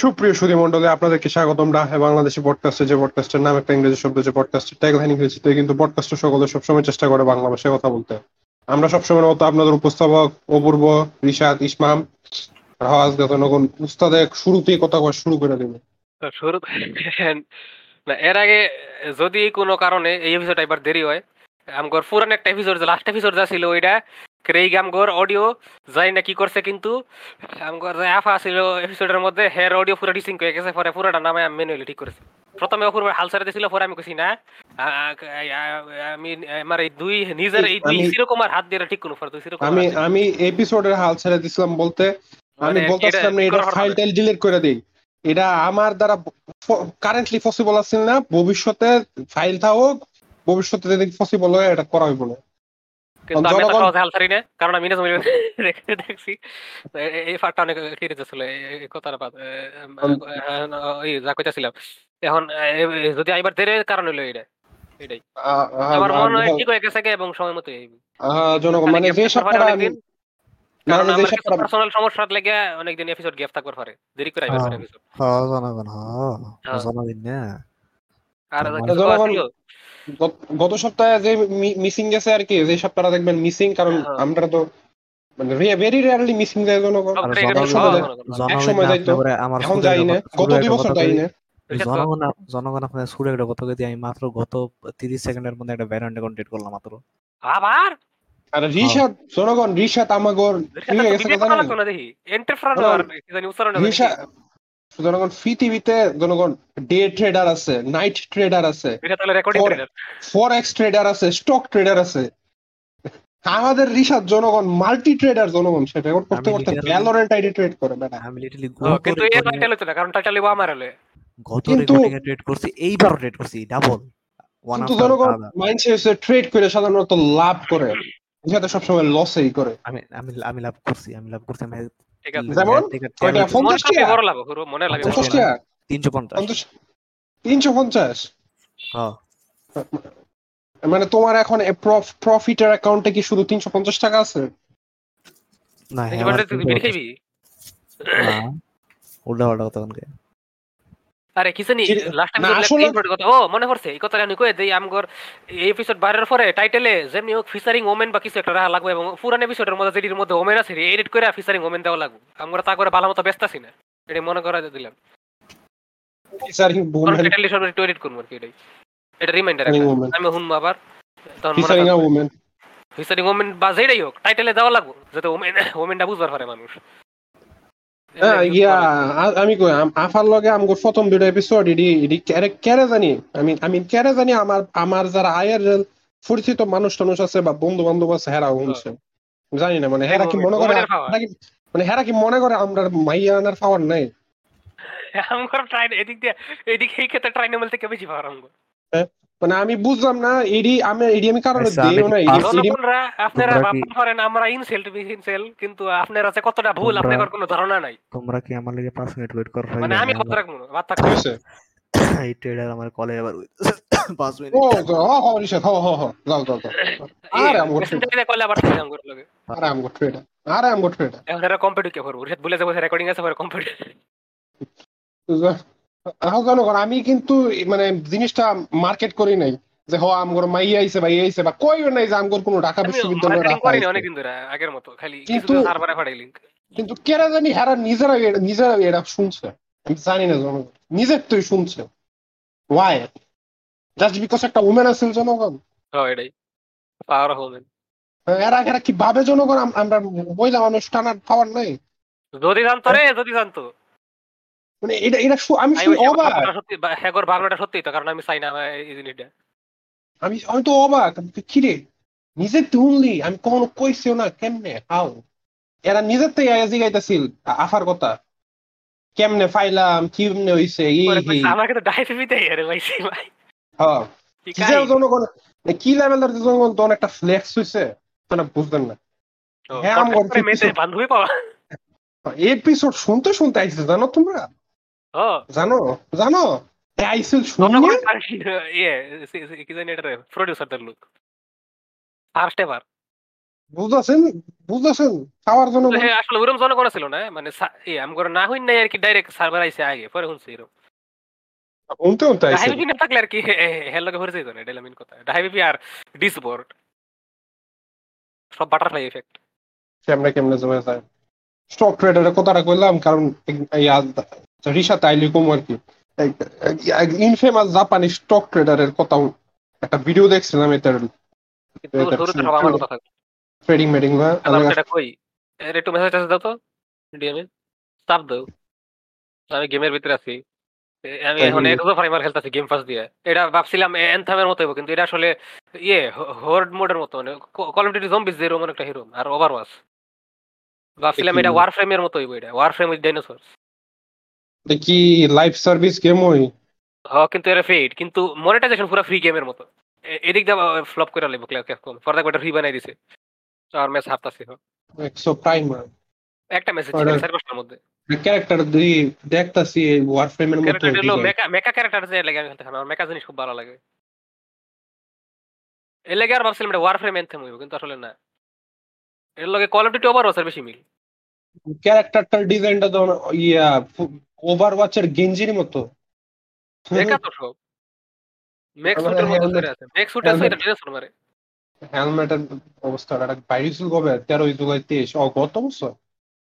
সুপ্রিয় সুধী মন্ডলে আপনাদেরকে স্বাগতম রাহে বাংলাদেশি পডকাস্টে যে পডকাস্টের নাম একটা ইংরেজি শব্দ যে পডকাস্টের ট্যাগলাইন ইংরেজিতে, কিন্তু পডকাস্টের সকলে সবসময় চেষ্টা করে বাংলা ভাষায় কথা বলতে। আমরা সবসময় মতো আপনাদের উপস্থাপক অপূর্ব, রিশাদ, ইসমাম উস্তাদে শুরুতেই কথা শুরু করে দেবে। শুরু না, এর আগে যদি কোনো কারণে এই এপিসোড একবার দেরি হয়, আমগর পুরান একটা এপিসোড লাস্ট এপিসোড যা ছিল, ওইটা ক্রেইগ আমগর অডিও যাই না কি করছে কিন্তু আমগর যে আফা ছিল এপিসোডের মধ্যে হেয়ার অডিও পুরো ডিসিং হয়ে গেছে পরে পুরোটা নামে আমি ম্যানুয়ালি ঠিক করেছি। প্রথমে অপূর্ব হাল ছেড়ে দিয়েছিল পরে আমি কইছি না আমি আমার এই দুই নিজের এই দুই আমি- সিরকম আর হাত দিয়ে ঠিক কোনো পরে দুই সিরকম আমি আমি এপিসোডের হাল ছেড়ে দিছিলাম বলতে আমি মানে বলতেছিলাম না এটা এটা ফাইল টাইল ডিলিট করে দিই। এটা আমার দ্বারা কারেন্টলি পসিবল আছে না ভবিষ্যতে ফাইল থাকুক ভবিষ্যতে যদি পসিবল হয় এটা করা হইব না। কিন্তু আমি জনগণ- সহজে হাল ছাড়ি না কারণ আমি নিজে মনে রেখে দেখছি। এই ফাটটা অনেক কিরিতে ছিল এই কথাটা বাদ ওই যা কইতাছিলাম। এখন যদি আইবার দেরে কারণ হলো এটা এটাই আমার মনে হয় ঠিক হয়ে গেছে এবং সময় মতো জনগণ মানে যে সপ্তাহটা কারণ মানে যে আমার কিছু পার্সোনাল সমস্যার লেগে অনেকদিন এপিসোড গ্যাপ থাকবার পারে দেরি করে আইবার পারে হ্যাঁ। হ্যাঁ জনগণ হ্যাঁ হ্যাঁ। জনগণ না আর গত- গত সপ্তাহে যে মিসিং গেছে আর কি যে সপ্তাহটা দেখবেন মিসিং কারণ হ্যাঁ। আমরা তো মানে ভেরি রেয়ারলি মিসিং যায় জনগণ। এক সময় যাইতো, এখন যাই না গত দুই বছর যাই না জনগণ জনগণ আপনার সুরের একটা কথা কই আমি মাত্র গত তিরিশ সেকেন্ডের মধ্যে একটা করলাম মাত্র। আবার? আর রিশাদ জনগণ রিশাদ আমাগর ঠিক কথা না কি জানি উচ্চারণ জনগণ পৃথিবীতে জনগণ ডে ট্রেডার আছে নাইট ট্রেডার আছে রেকর্ডিং ফরেক্স ট্রেডার আছে স্টক ট্রেডার আছে। আমাদের রিশাদ জনগণ মাল্টি ট্রেডার জনগণ সেটা এখন করতে করতে ভ্যালোরেন্ট আইডি ট্রেড করে বেটা। আমি লিটারলি কিন্তু এর টাইটেল হচ্ছে না কারণ টাইটেল লিবো আমার হলে। গত রেকর্ডিং এ ট্রেড করছি এইবার ট্রেড করছি ডাবল কিন্তু জনগণ মাইন্ডসেট হচ্ছে ট্রেড করে সাধারণত লাভ করে। রিশাদ সবসময় লসেই করে। আমি আমি আমি লাভ করছি আমি লাভ করছি আমি যেমন? কয়টা? টাকা? বড় লাভ পুরো মনে লাগে। টাকা হ্যাঁ মানে তোমার এখন প্রফিটের অ্যাকাউন্টে কি শুধু তিনশো পঞ্চাশ টাকা আছে না ওটা আমার ব্যাপারটা আরে কিছু নি লাস্ট এপিসোড কথা ও মনে পড়ছে এই কথাটা আমি কই দেই আমগর এই এপিসোড বাইরের পরে টাইটেলে যেমনি হোক ফিচারিং ওমেন বা কিছু একটা রাখা লাগবে এবং পুরান এপিসোডের মধ্যে যেটির মধ্যে ওমেন আছে এডিট করে ফিচারিং ওমেন দেওয়া লাগবে। আমরা তা করে ভালো মতো ব্যস্ত আছি না এটা মনে করা দিলাম। ফিচারিং কারণ টাইটেল সব একটু এডিট করব আর কি এটাই। এটা রিমাইন্ডার আমি শুনব আবার তখন featuring a woman featuring women বা যেটাই হোক টাইটেলে দেওয়া লাগবে যাতে ওমেন ওমেনটা বুঝবার পারে মানুষ। ইয়া আমি কই আফার লগে আমগো প্রথম দুটো এপিসোড ইডি ইডি কেরে কেরে জানি? আমি আমি কেরে জানি আমার আমার যারা আয়ের পরিচিত মানুষ টানুষ আছে বা বন্ধু বান্ধব আছে হেরা শুনছে। জানি না মানে হেরা কি মনে করে মানে হেরা কি মনে করে আমরা মাইয়া আনার পাওয়ার নাই? আমগর ট্রাইন এদিক দিয়ে এদিক এই ক্ষেত্রে ট্রাইনামেল থেকে বেশি পাওয়ার আমগো? মানে আমি বুঝলাম না এডি আমি এডি আমি কারণে আচ্ছা, দেও না এডি আপনারা ভাবতে পারেন আমরা ইনসেল টু ইনসেল কিন্তু আপনার আছে কতটা ভুল আপনার কোনো ধারণা নাই। তোমরা কি আমার লিগে পাঁচ মিনিট ওয়েট করো মানে আমি কথা রাখব না বাদ থাকব এই ট্রেডার আমার কলে এবার পাঁচ মিনিট। ও হ হ রিশাদ হ হ হ যাও যাও যাও। আরে আমগো ট্রেড কলে আবার থেকে আমগর লগে। আরে আমগো ট্রেড আরে আমগো ট্রেড এখন এরা কম্পিউটার কে করব যাব রেকর্ডিং আছে পরে কম্পিউটার এখন জনগণ আমি কিন্তু মানে জিনিসটা মার্কেট করি নাই যে হ আমগর মাইয়া আইছে ভাই আইছে বা কই নাই যে আমগর কোনো ঢাকা বিশ্ববিদ্যালয়ে রাখা করি। অনেকদিন ধরে আগের মতো খালি কিন্তু- সার্ভারে ফাটাই লিংক কিন্তু কেরা জানি হেরা নিজেরা নিজেরা এটা শুনছে। আমি জানি না জনগণ নিজের তুই শুনছে। ওয়াই জাস্ট বিকজ একটা উমেন আছে জনগণ। হ্যাঁ এটাই। পাওয়ার হোমেন এরা এরা কি ভাবে জনগণ? আম- আমরা মহিলা মানুষ টানার পাওয়ার নাই। যদি জানতো রে যদি জানতো। মানে এটা এটা আমি অবাক। হ্যাগর ভাবনাটা সত্যি তো কারণ আমি চাই না এই জিনিসটা। আমি আমি তো অবাক তো, কিরে? নিজের তুললি আমি কখনো কইছিও না কেমনে হাও এরা নিজের থেকে আফার কথা। কেমনে ফাইলাম কেমনে হইছে আমাকে তো আরে ভাই ভাই। হ্যাঁ কি জনগণ মানে লেভেলের জনগণ একটা ফ্লেক্স হইছে মানে বুঝতেন না। হ্যাঁ, এপিসোড শুনতে শুনতে আইছে জানো তোমরা? জানো জানো? আইসিল ইয়ে সে- সে- কি জানি এটা প্রডিউসারদের লোক। ফার্স্ট এবার বুঝতেছেন? বুঝতেছেন? খাওয়ার জন্য আসলে ওরকম জনগণ ছিল না মানে সা- এ আমগর না হইন নাই আর কি ডাইরেক্ট সার্ভার আইছে আগে পরে শুনছি এরকম উনতে উনতে আইছে। ডাইভিপি না থাকলে আর কি হের লগে ভরে যাইতো না এটা মেন কথা। ডাইভিপি আর ডিসবোর্ড সব বাটারফ্লাই এফেক্ট কেমনে কেমনে জমে যায়? স্টক ট্রেডারের কথাটা কইলাম কারণ রিসা তাইলি কম আর কি। ইনফেমাস জাপানি স্টক ট্রেডারের কথা একটা ভিডিও দেখছিলাম এটার। ট্রেডিং মেডিং কই? এর একটু মেসেজ টাসেজ দাও তো ডিএমএ চাপ দাও। আমি গেমের ভিতরে আছি। আমি এখন? এক্সো ফাইমার খেলতেছি গেম ফাস্ট দিয়ে। এটা ভাবছিলাম এনথামের মতো হইবো, কিন্তু এটা আসলে ইয়ে হোর্ড মোডের মতো মানে কল অফ ডিউটি জম্বিস যেরকম একটা হিরো আর ওভারওয়াচ ভাবছিলাম এটা। ওয়ার ফ্রেমের মতো হইবো এটা ওয়ার ফ্রেম উইথ ডাইনোসর কি লাইভ সার্ভিস গেম ওই? হ কিন্তু এটা ফেড কিন্তু মনিটাইজেশন পুরো ফ্রি গেমের মতো। এদিক দিয়ে ফ্লপ করে লাগবে ক্যাপকম ফর দ্যাট ফ্রি বানাই দিছে। আর ম্যাচ হারতাছি একশো প্রাইমার একটা মেসেজ ছিল পাঁচটার মধ্যে। ক্যারেক্টার দুই দেখতাছি ওয়ার ফ্রেমের মতো ক্যারেক্টার হলো মেকা মেকা ক্যারেক্টার যে লাগে আমি খেলতে আমার মেকা জিনিস খুব ভালো লাগে। এর লাগে আর ভাবছিলাম এটা ওয়ার ফ্রেম এনথেম হইব কিন্তু আসলে না। এর লগে কল অফ ডিউটি ওভার বেশি মিল। ক্যারেক্টারটার ডিজাইনটা তো ইয়া ওভার ওয়াচের গেঞ্জির মতো। তো সব। মেক আমার সুটের মতো করে আছে। মেক সুট আছে এটা ডিরেকশন মারে। হেলমেটের অবস্থাটা কবে তেরোই জুলাই তেইশ। ও গত বছর?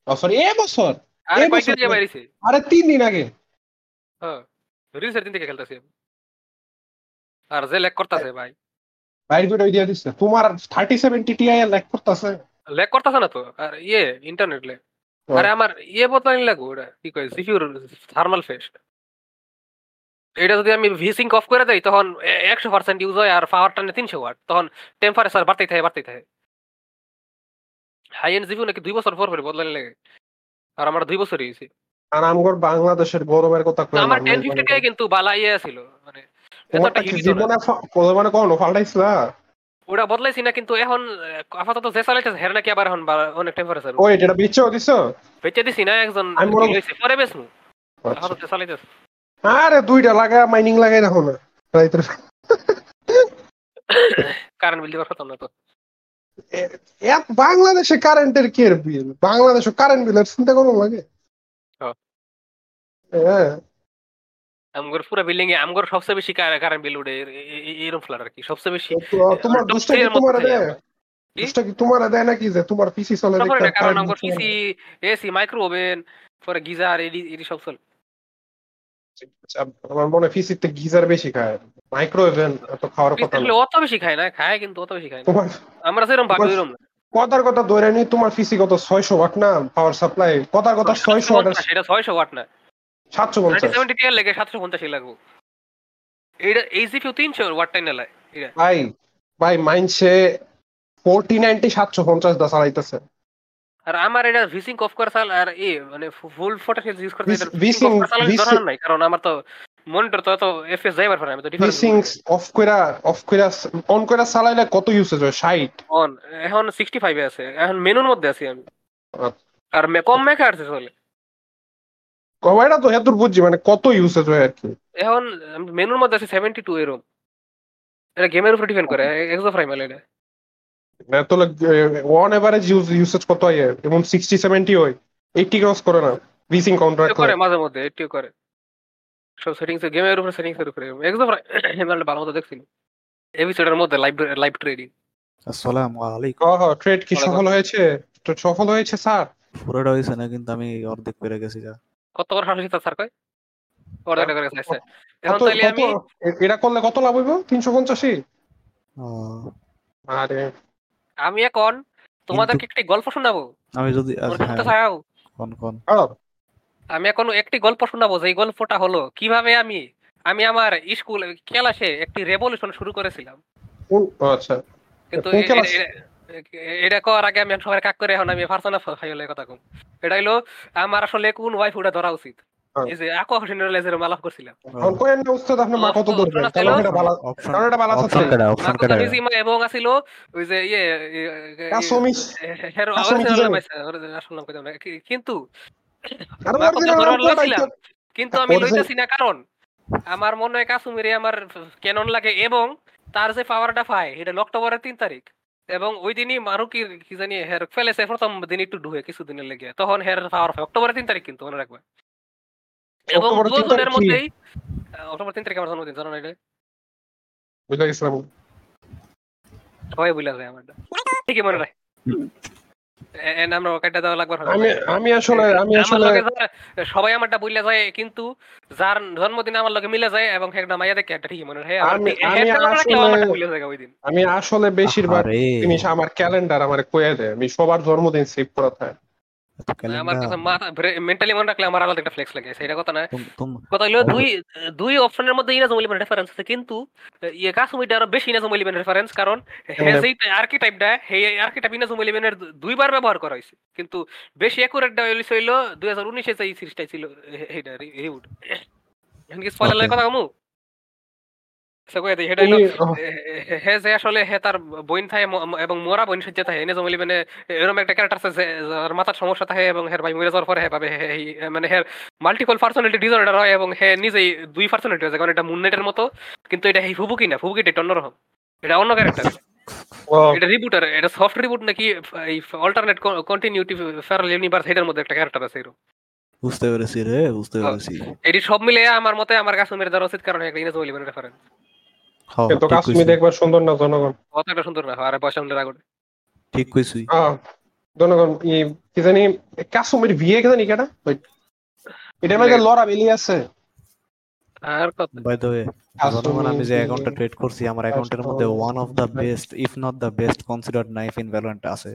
সরি এ বছর? আরে বাইরেছে তিন দিন আগে। হ্যাঁ রিলসের দিন থেকে খেলতেছি। আর যে লেক করতেছে ভাই। বাইরে করে দিয়ে দিচ্ছে তোমার টিআই ল্যাক করতেছে। লেক করতেছে না তো? আর ইয়ে ইন্টারনেট লেক আরে আমার ইয়ে বদলানি লাগবো ওটা কি কয় সিপিউর থার্মাল ফেস্ট এটা যদি আমি ভিসিং অফ করে দেই তখন একশো পার্সেন্ট ইউজ হয় আর পাওয়ার টানে তিনশো ওয়াট তখন টেম্পারেচার বাড়তেই থাকে বাড়তেই থাকে। হাই এন্ড জিপিউ নাকি দুই বছর পর পরে বদলানি লাগে। আর আমার দুই বছরই হয়েছে। আর আমগর বাংলাদেশের গরমের কথা কইলাম আমার আমি টেন ফিফটি টাই কিন্তু বালা ইয়ে ছিল মানে এতটা কি হিট জীবনে মানে কখনো ফাল্টাইছিলা? ওটা বদলাইছি না কিন্তু এখন আপাতত যে চালাইতেছে হের নাকি আবার এখন অনেক টেম্পারেচার ওই এটা বিচ্ছেও দিছো? বেঁচে দিছি না একজন পরে বেসমু আচ্ছা। আপাতত চালাইতেছে। আরে দুইটা লাগা মাইনিং লাগাই রাখো না। রাইতের কারেন্ট বিল দিবার কথা না তো। এ- এ- বাংলাদেশে কারেন্টের কি বিল বাংলাদেশে কারেন্ট বিলের চিন্তা করো লাগে। হ্যাঁ। আমগর পুরো বিল্ডিং এ আমগর সবচেয়ে বেশি কারেন্ট বিল উঠে এ- এ- এ- ফ্ল্যাট আর কি। সবচেয়ে বেশি তোমার দুষ্টা কি তোমার দেয়। দুষ্টা কি তোমার দেয় নাকি যে তোমার পিসি চলে দেখতে কারণ আমগর পিসি এসি মাইক্রো ওভেন পরে গিজার এডি এডি সব চলে। আচ্ছা, আমার মনে পিসিতে গিজার বেশি খায়। মাইক্রোওয়েভেন এত খাওয়ার কথা না। অত বেশি খায় না খায় কিন্তু অত বেশি খায় না। আমরা তোমার- ওইরকম না কথার কথা ধরে নি তোমার পিসি কত ছয়শো ওয়াট না পাওয়ার সাপ্লাই কথার কথা ছয়শো ওয়াট এটা ছয়শো ওয়াট না। সাতশো পঞ্চাশ। সেভেন্টি টিয়ার লেগে সাতশো পঞ্চাশই লাগবো। এইটা এই তিনশো ওয়াট টাইম নেলায় ভাই ভাই মাইনসে ফোরটি নাইনটি সাতশো পঞ্চাশ দা চালাইতেছে। আর আমার এটা ভিসিং অফ করে চাল আর এ মানে ফুল ফটো ইউজ করতে ভিসিং দরকার নাই কারণ আমার তো মনিটর তো এত এফএস যাইবার পারে আমি তো অফ কইরা অফ কইরা অন কইরা চালাইলে কত ইউসেজ হয়? অন এখন আছে এখন মেনুর মধ্যে আছি আমি। আচ্ছা। আর মে- কম মেকা আছে চলে কয়টা তো এত বুঝছি মানে কত ইউসেজ হয় আর কি? এখন মেনুর মধ্যে আছে সেভেন্টি টু এরম এটা গেমের উপর ডিপেন্ড করে এক্সো ফ্রাইমাল এটা। তো ওয়ান এভারেজ ইউজ ইউসেজ কত হয়? এমন সিক্সটি সেভেন্টি হয় এইটি ক্রস করে না ভিসিং কাউন্টার এটিও করে মাঝে মধ্যে এটিও করে। সব সেটিংস গেমের উপর সেটিংস এর উপরে। এক্সো ফ্রাইমাল ভালো মতো দেখছিল এপিসোডের মধ্যে লাইভ লাইভ ট্রেডিং আসসালামু আলাইকুম। হ হ ট্রেড কি সফল হয়েছে? Trade সফল হয়েছে স্যার? পুরোটা হয়েছে না কিন্তু আমি অর্ধেক পেরে গেছি যা। কত করে হাসি স্যার কয়? অর্ডার করে চাইছে এখন তাইলে আমি এটা করলে কত লাভ হইব? তিনশো পঞ্চাশি ও, আরে। আমি এখন তোমাদেরকে একটি গল্প শোনাবো? আমি যদি আচ্ছা, হ্যাঁ, কোন কোন? আমি এখন একটি গল্প শোনাবো যে গল্পটা হলো কীভাবে আমি আমি আমার স্কুল ক্লাসে একটি রেভলিউশন শুরু করেছিলাম। ও, আচ্ছা। কিন্তু এটা করার আগে আমি সবাই কাক করে এখন আমি পার্সোনাল ফাইলে কথা কম। এটা হলো আমার আসলে কোন ওয়াইফ ওটা ধরা উচিত? হ্যাঁ। এই যে আকর্ষণীয় লেজের মালাপ করছিলাম। এখন কয়েন না উস্তাদ আপনি মা কত ধরবেন? অপশন কারণ এটা ভালো অপশন কারণ এটা ভালো আছে। অপশন এবং আছিল ওই যে ইয়ে কাসমিস। হের পাইছে, আসল নাম কইতাম না। কিন্তু। কিন্তু আমি লইতেছি না কারণ আমার মনে হয় কাসুমিরে আমার কেনন লাগে এবং তার যে পাওয়ারটা পায় এটা অক্টোবরের তিন তারিখ। এবং ওই দিনই মারুকি কি জানি হের ফেলেছে প্রথম দিন একটু ডুবে কিছুদিনের লেগে। তখন হের পাওয়ার হয় অক্টোবরের তিন তারিখ কিন্তু মনে রাখবে। এবং দুজনের মধ্যেই অক্টোবর তিন তারিখ আমার জন্মদিন জানো না এটা? বুঝতে গেছিলাম সবাই বুঝলা যায় আমার ঠিকই মনে রাখ। আমি আমি আসলে আমি আসলে সবাই আমারটা যায় কিন্তু যার জন্মদিন আমার লগে মিলে যায় এবং একটা মাইয়া দেখে একটা ঠিকই মনে হয়। আমি- আমি আসলে- আমারটা বুঝলে যায় ওই দিন আমি আসলে বেশিরভাগ জিনিস আমার ক্যালেন্ডার আমার কয়ে দেয়। আমি সবার জন্মদিন সেভ করা থাকে। এত আমার calendar, কাছে মাথা মেন্টালি মনে রাখলে আমার আলাদা একটা ফ্লেক্স লাগে সেটা কথা না কথা হলো দুই দুই অপশনের মধ্যে ইনাজ মলিবেন রেফারেন্স আছে কিন্তু ইয়ে কাসুমিটা আরও বেশি ইনাজ মলিবেন রেফারেন্স কারণ যেই আর্কিটাইপটা হে আর্কিটাইপ ইনাজ মলিবেনের দুইবার ব্যবহার করা হয়েছে। কিন্তু বেশি অ্যাকুরেট হইল হইল দুই হাজার উনিশে যে সিরিজটা ছিল এইটা রিউড এখন কি স্পয়লার কথা কমু? হে- যে আসলে হে তার বইন থাকে এবং মোরা বইন সজ্জা থাকে এনে জমলি মানে এরকম একটা ক্যারেক্টার আছে যার মাথার সমস্যা থাকে এবং হের ভাই মরে যাওয়ার পরে হে পাবে। হে- হে- মানে হের মাল্টিপল পার্সোনালিটি ডিসঅর্ডার হয় এবং হে নিজেই দুই পার্সোনালিটি আছে। কারণ এটা মুননেটের মতো কিন্তু এটা হি ফুবুকি না। ফুবুকি এটা অন্যরকম এটা অন্য ক্যারেক্টার এটা রিবুটার এটা সফট রিবুট নাকি এই অল্টারনেট কন্টিনিউটি ফেরাল ইউনিভার্স এটার মধ্যে একটা ক্যারেক্টার আছে এরকম বুঝতে পেরেছি রে বুঝতে। পেরেছি। এটি সব মিলে আমার মতে আমার কাছে মেরে দেওয়া উচিত কারণ একটা ইংরেজ বলি মানে রেফারেন্স কিন্তু ঠিক কাশ্মীর কইছি, দেখবার সুন্দর না জনগণ? কত সুন্দর না আর পয়সা মিলে ঠিক কইছি আহ, জনগণ ই কি জানি কাশ্মীর বিয়ে কি জানি কেটা. এটার মধ্যে লরা বেলি আছে। আর কত বাই দ্য ওয়ে জনগণ আমি যে অ্যাকাউন্টটা ট্রেড করছি আমার অ্যাকাউন্টের মধ্যে one of the best if not the best considered knife in Valorant আছে।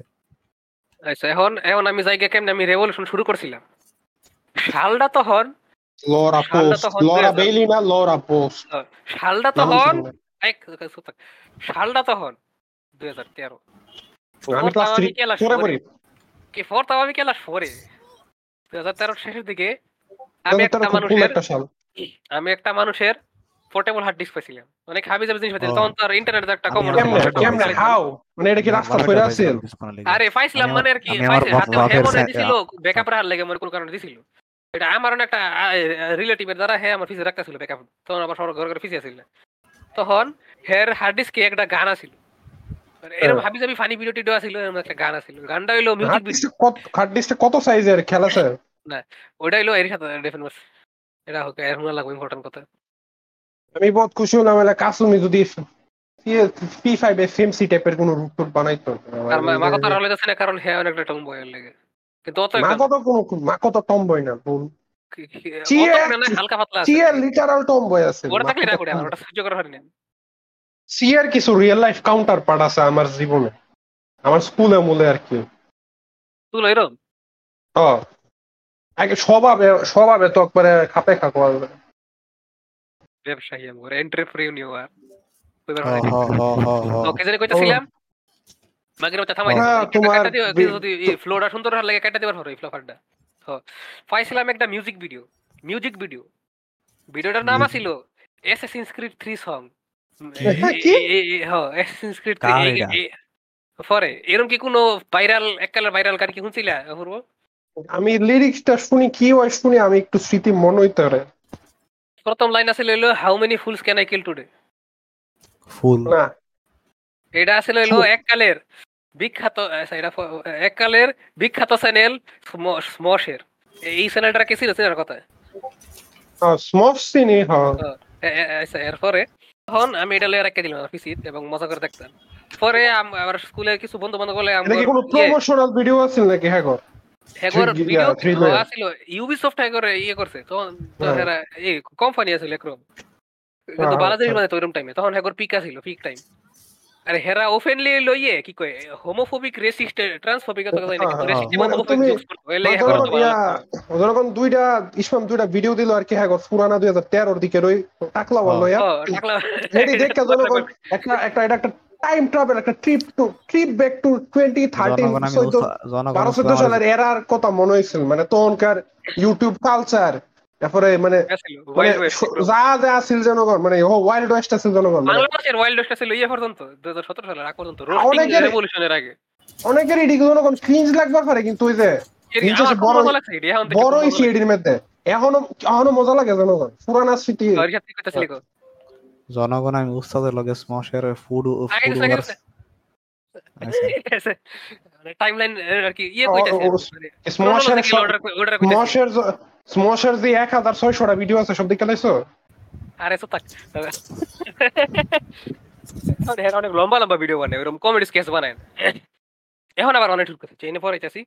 আচ্ছা এখন এখন আমি জায়গা কেমনে আমি রেভলিউশন শুরু করছিলাম। সালটা তখন লরা পোস্ট লরা 2000 বেলি না লরা পোস্ট। সালটা তখন এক চুপ থাক। সালটা তখন দুই হাজার তেরো। কি ফোর তাও আমি ক্লাস ফোরে দুই হাজার তেরোর শেষের দিকে আমি একটা খুব মানুষের আমি একটা মানুষের পোর্টেবল হার্ড ডিস্ক পাইছিলাম। অনেক হাবি জাবি জিনিস পাইছিলাম তখন তো আর ইন্টারনেট একটা কমন। হাউ মানে এটা কি রাস্তা আরে পাইছিলাম মানে আর কি আমি আমার পাইছে হাতে হেমনে দিছিল ব্যাকআপ রাখার লাগে আমার কোনো কারণে দিছিল। এটা আমার একটা রিলেটিভের দ্বারা হে আমার ফিসে রাখতেছিল ব্যাকআপ তখন আবার সবার ঘরে ঘরে ফিসে আছিল তখন হের হার্ড ডিস্কে একটা গান আছিল। এরকম হাবি জাবি ফানি ভিডিও টিডিও আছিল এরকম একটা গান আছিল। গানটা হইল মিউজিক ভিডিও কত হার্ড ডিস্কে কত সাইজের খেলা আছে ওটা হইল এর সাথে এটা হোক এর হুনা লাগবে ইম্পর্টেন্ট কথা। আমি বহুত খুশি হলাম এলা কাসুমি যদি P five F M C টাইপের কোন রুট টুট বানাইতো। আর মা- কথা রলে যাচ্ছে না কারণ হে অনেকটা টম বয়ের লাগে। কিন্তু অত মা কত কোন মা কত টম বই না ভুল। কি- কি- অত চিয়ে- একটা না, হালকা পাতলা আছে। সিয়ার লিটারাল টম আছে ওটা থাকলে না করে আমার ওটা সহ্য করা হয়নি সিয়ার কিছু রিয়েল লাইফ কাউন্টার পার্ট আছে আমার জীবনে। আমার স্কুলে মূলে আর কি। তুই এরকম ও। আগে স্বভাবে স্বভাবে তো একবারে খাপে খাকো ব্যবসায়ী আমার এন্টারপ্রেনিউর। ওকে জানি কইতাছিলাম মাগের মধ্যে থামাই। হ্যাঁ, দিও, যদি এই ফ্লোটা সুন্দর লাগে কাটা দিবার তো পাইছিলাম একটা মিউজিক ভিডিও মিউজিক ভিডিও ভিডিওটার নাম Music- আছিল অ্যাসাসিনস ক্রিড 3 সং? হ্যাঁ অ্যাসাসিনস ক্রিড পরে এরকম কি কোনো ভাইরাল এককালের ভাইরাল গান কি শুনছিলা অপূর্ব? আমি লিরিক্সটা শুনি কি হয় শুনি আমি একটু স্মৃতি মনে হইতে প্রথম লাইন আছিল হইল how many fools can I kill today fool না। এটা আসলে হলো এককালের বিখ্যাত আচ্ছা, এটা এককালের বিখ্যাত চ্যানেল স্মশের। এই চ্যানেলটা কে ছিল চেনার কথা? স্মফ চিনি হ্যাঁ আচ্ছা, এরপরে তখন আমি এটা লয়ে রাখতে দিলাম আমার পিসিত এবং মজা করে দেখতাম। পরে আমার স্কুলের কিছু বন্ধু বান্ধব বলে এটা কি কোনো প্রমোশনাল ভিডিও আছিল নাকি হ্যাঁ গো? Three- video. আছিল ইউবিসফট হেগর ইয়ে করছে। তখন তো হ্যাঁ। হেরা এই কোম্পানি আছিল একরকম কিন্তু হ্যাঁ, বালাজির হ্যাঁ। মানে তো টাইমে তখন হেগর পিক আছিল পিক টাইম আরে হেরা ওপেনলি লইয়ে কি কয় হোমোফোবিক রেসিস্ট ট্রান্সফোবিক নাকি হ্যাঁ, রেসিস্ট। মানে তুমি- এর দুইটা ইসমাম দুইটা ভিডিও দিল আর কি হ্যাঁ পুরানা দুই হাজার তেরোর দিকে ওই টাকলা বলল ইয়া। এটি দেখে জনগণ একটা একটা এটা একটা টাইম ট্রাভেল একটা trip to trip back to twenty thirteen জনগণ আমি চোদ্দ উৎসা- জনগণ বারো চোদ্দ উৎসা- সালের এরার কথা মনে হয়েছিল মানে তখনকার ইউটিউব কালচার তারপরে মানে ছিল মানে যা যা আছিল জনগণ মানে ও ওয়াইল্ড ওয়েস্ট আছিল জনগণ মানে। বাংলাদেশের ওয়াইল্ড ওয়েস্ট ছিল ইয়ে পর্যন্ত 2017 সালের আগ পর্যন্ত অনেকের- রেভলিউশনের আগে। অনেকের এটি জনগণ ক্রিঞ্জ লাগবার পারে কিন্তু ওই যে বড়- বড় এটির মধ্যে। এখনও এখনও মজা লাগে জনগণ পুরানা স্মৃতি। জনগণ আমি উস্তাদের লগে স্মশের ফুড ফুড টাইমলাইন আর কি ইয়ে কইতাছে। মানে স্মশের স্মশের যে এক হাজার ছয়শটা ভিডিও আছে সব দিকে লাইছো? আরে সব থাক। এখন অনেক লম্বা লম্বা ভিডিও বানায় ওরকম কমেডি স্কেচ বানায়। এখন আবার অনেক ঠিক করছে চেনে পড়াইতেছি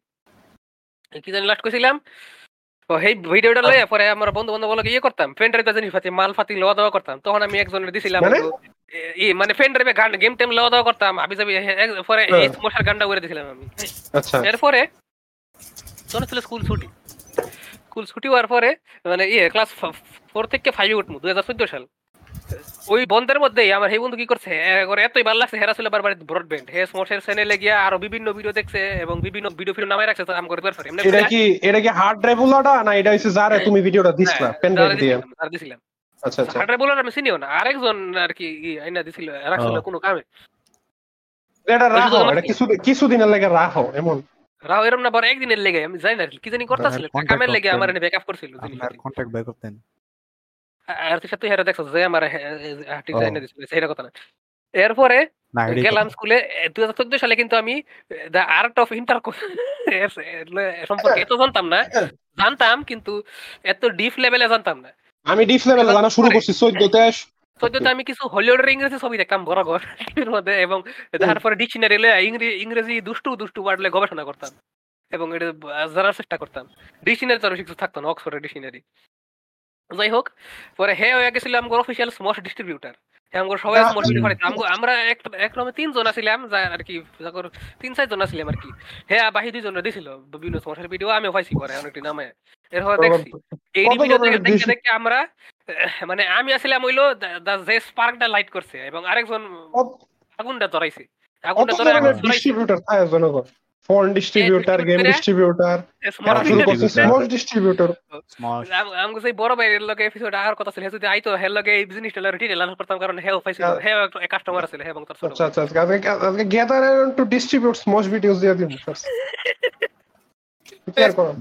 কি জানি লাস্ট কইছিলাম? তো এই ভিডিওটা লয়ে পরে আমার বন্ধু বান্ধব বলে ইয়ে করতাম ফ্রেন্ড ড্রাইভ জিনিস পাতি মাল ফাতি লওয়া দেওয়া করতাম। তখন আমি একজনের দিছিলাম মানে? ই মানে ফ্রেন্ড ড্রাইভে গান গেম টেম লওয়া দেওয়া করতাম আবি যাবি পরে এই হ্যাঁ। মশার গানটা করে দিছিলাম আমি। আচ্ছা। এরপরে তখন ছিল স্কুল ছুটি। স্কুল ছুটি হওয়ার পরে মানে ইয়ে ক্লাস ফোর থেকে ফাইভে উঠবো দুই হাজার চোদ্দ সাল। ওই বন্ধের মধ্যেই আমার সেই বন্ধু কি করছে এতই ভালো লাগছে হেরা ছিল বারবার ব্রডব্যান্ড হে স্মোশের চ্যানেলে গিয়া আরও বিভিন্ন ভিডিও দেখছে এবং বিভিন্ন ভিডিও ফিডিও নামায় রাখছে তো করে এটা কি এটা কি হার্ড ড্রাইভ উলাটা না এটা হচ্ছে যারে তুমি ভিডিওটা দিছলা পেন ড্রাইভ দিয়ে? আর দিছিলাম। আচ্ছা আচ্ছা। হার্ডরে বলার আমি চিনিও না আরেকজন আর কি আইনা দিছিল রাখছিল কোনো কামে। এটা রাখো এটা কি? কিছু কিছুদিনের লাগে রাখো এমন। রাও এরম না বড় একদিনের লেগে আমি জানি না কি জানি করতেছিল কামের লেগে আমার এনে ব্যাকআপ করছিল আপনার কন্ট্যাক্ট বাই করতেন আর তুই সাথে হেরা দেখছ যে আমার ও। জানি দিছিল সেটা কথা না। এরপরে গেলাম স্কুলে দুই হাজার চোদ্দ সালে কিন্তু আমি দ্য আর্ট অফ ইন্টার সম্পর্কে এত জানতাম না জানতাম কিন্তু এত ডিপ লেভেলে জানতাম না। আমি ডিপ লেভেলে জানা শুরু করছি চোদ্দতে চোদ্দতে আমি কিছু হলিউডের ইংরেজি ছবি দেখতাম বড় ঘর মধ্যে এবং তারপরে ডিকশনারি ইংরেজি দুষ্টু দুষ্টু ওয়ার্ড গবেষণা করতাম এবং এটা জানার চেষ্টা করতাম। ডিকশনারি কিছু থাকতো না অক্সফোর্ডের ডিকশনারি যাই হোক পরে হে হয়ে গেছিল আমার অফিসিয়াল ডিস্ট্রিবিউটার আমরা সবাই আমগো- আমরা এক তিনজন আছিলাম যা আর কি তিন চারজন আছিলাম আর কি। হে বাহি দুইজন দিছিল বিভিন্ন ভিডিও আমি পাইছি পরে অনেকটি নামে। এরপর দেখছি এই দেখে আমরা মানে আমি আসছিলাম হইল দা যে স্পার্কটা লাইট করছে এবং আরেকজন আগুনটা ধরাইছে। আগুনটা ধরে ডিস্ট্রিবিউটর জনগণ। Phone distributor game distributor. Small distributor small আম- আমগো সেই বড় ভাইয়ের লগে এপিসোড আগার কথা ছিল হে যদি আইতো হের লগে এই বিজনেসটা লগে ডিটেইল আলোচনা করতাম কারণ পাইছিল হ্যাঁ। হে কাস্টমার আছে হে এবং তার ছোট আচ্ছা আচ্ছা আজকে আজকে gather to distribute small videos দিয়ে দিন কি আর করো।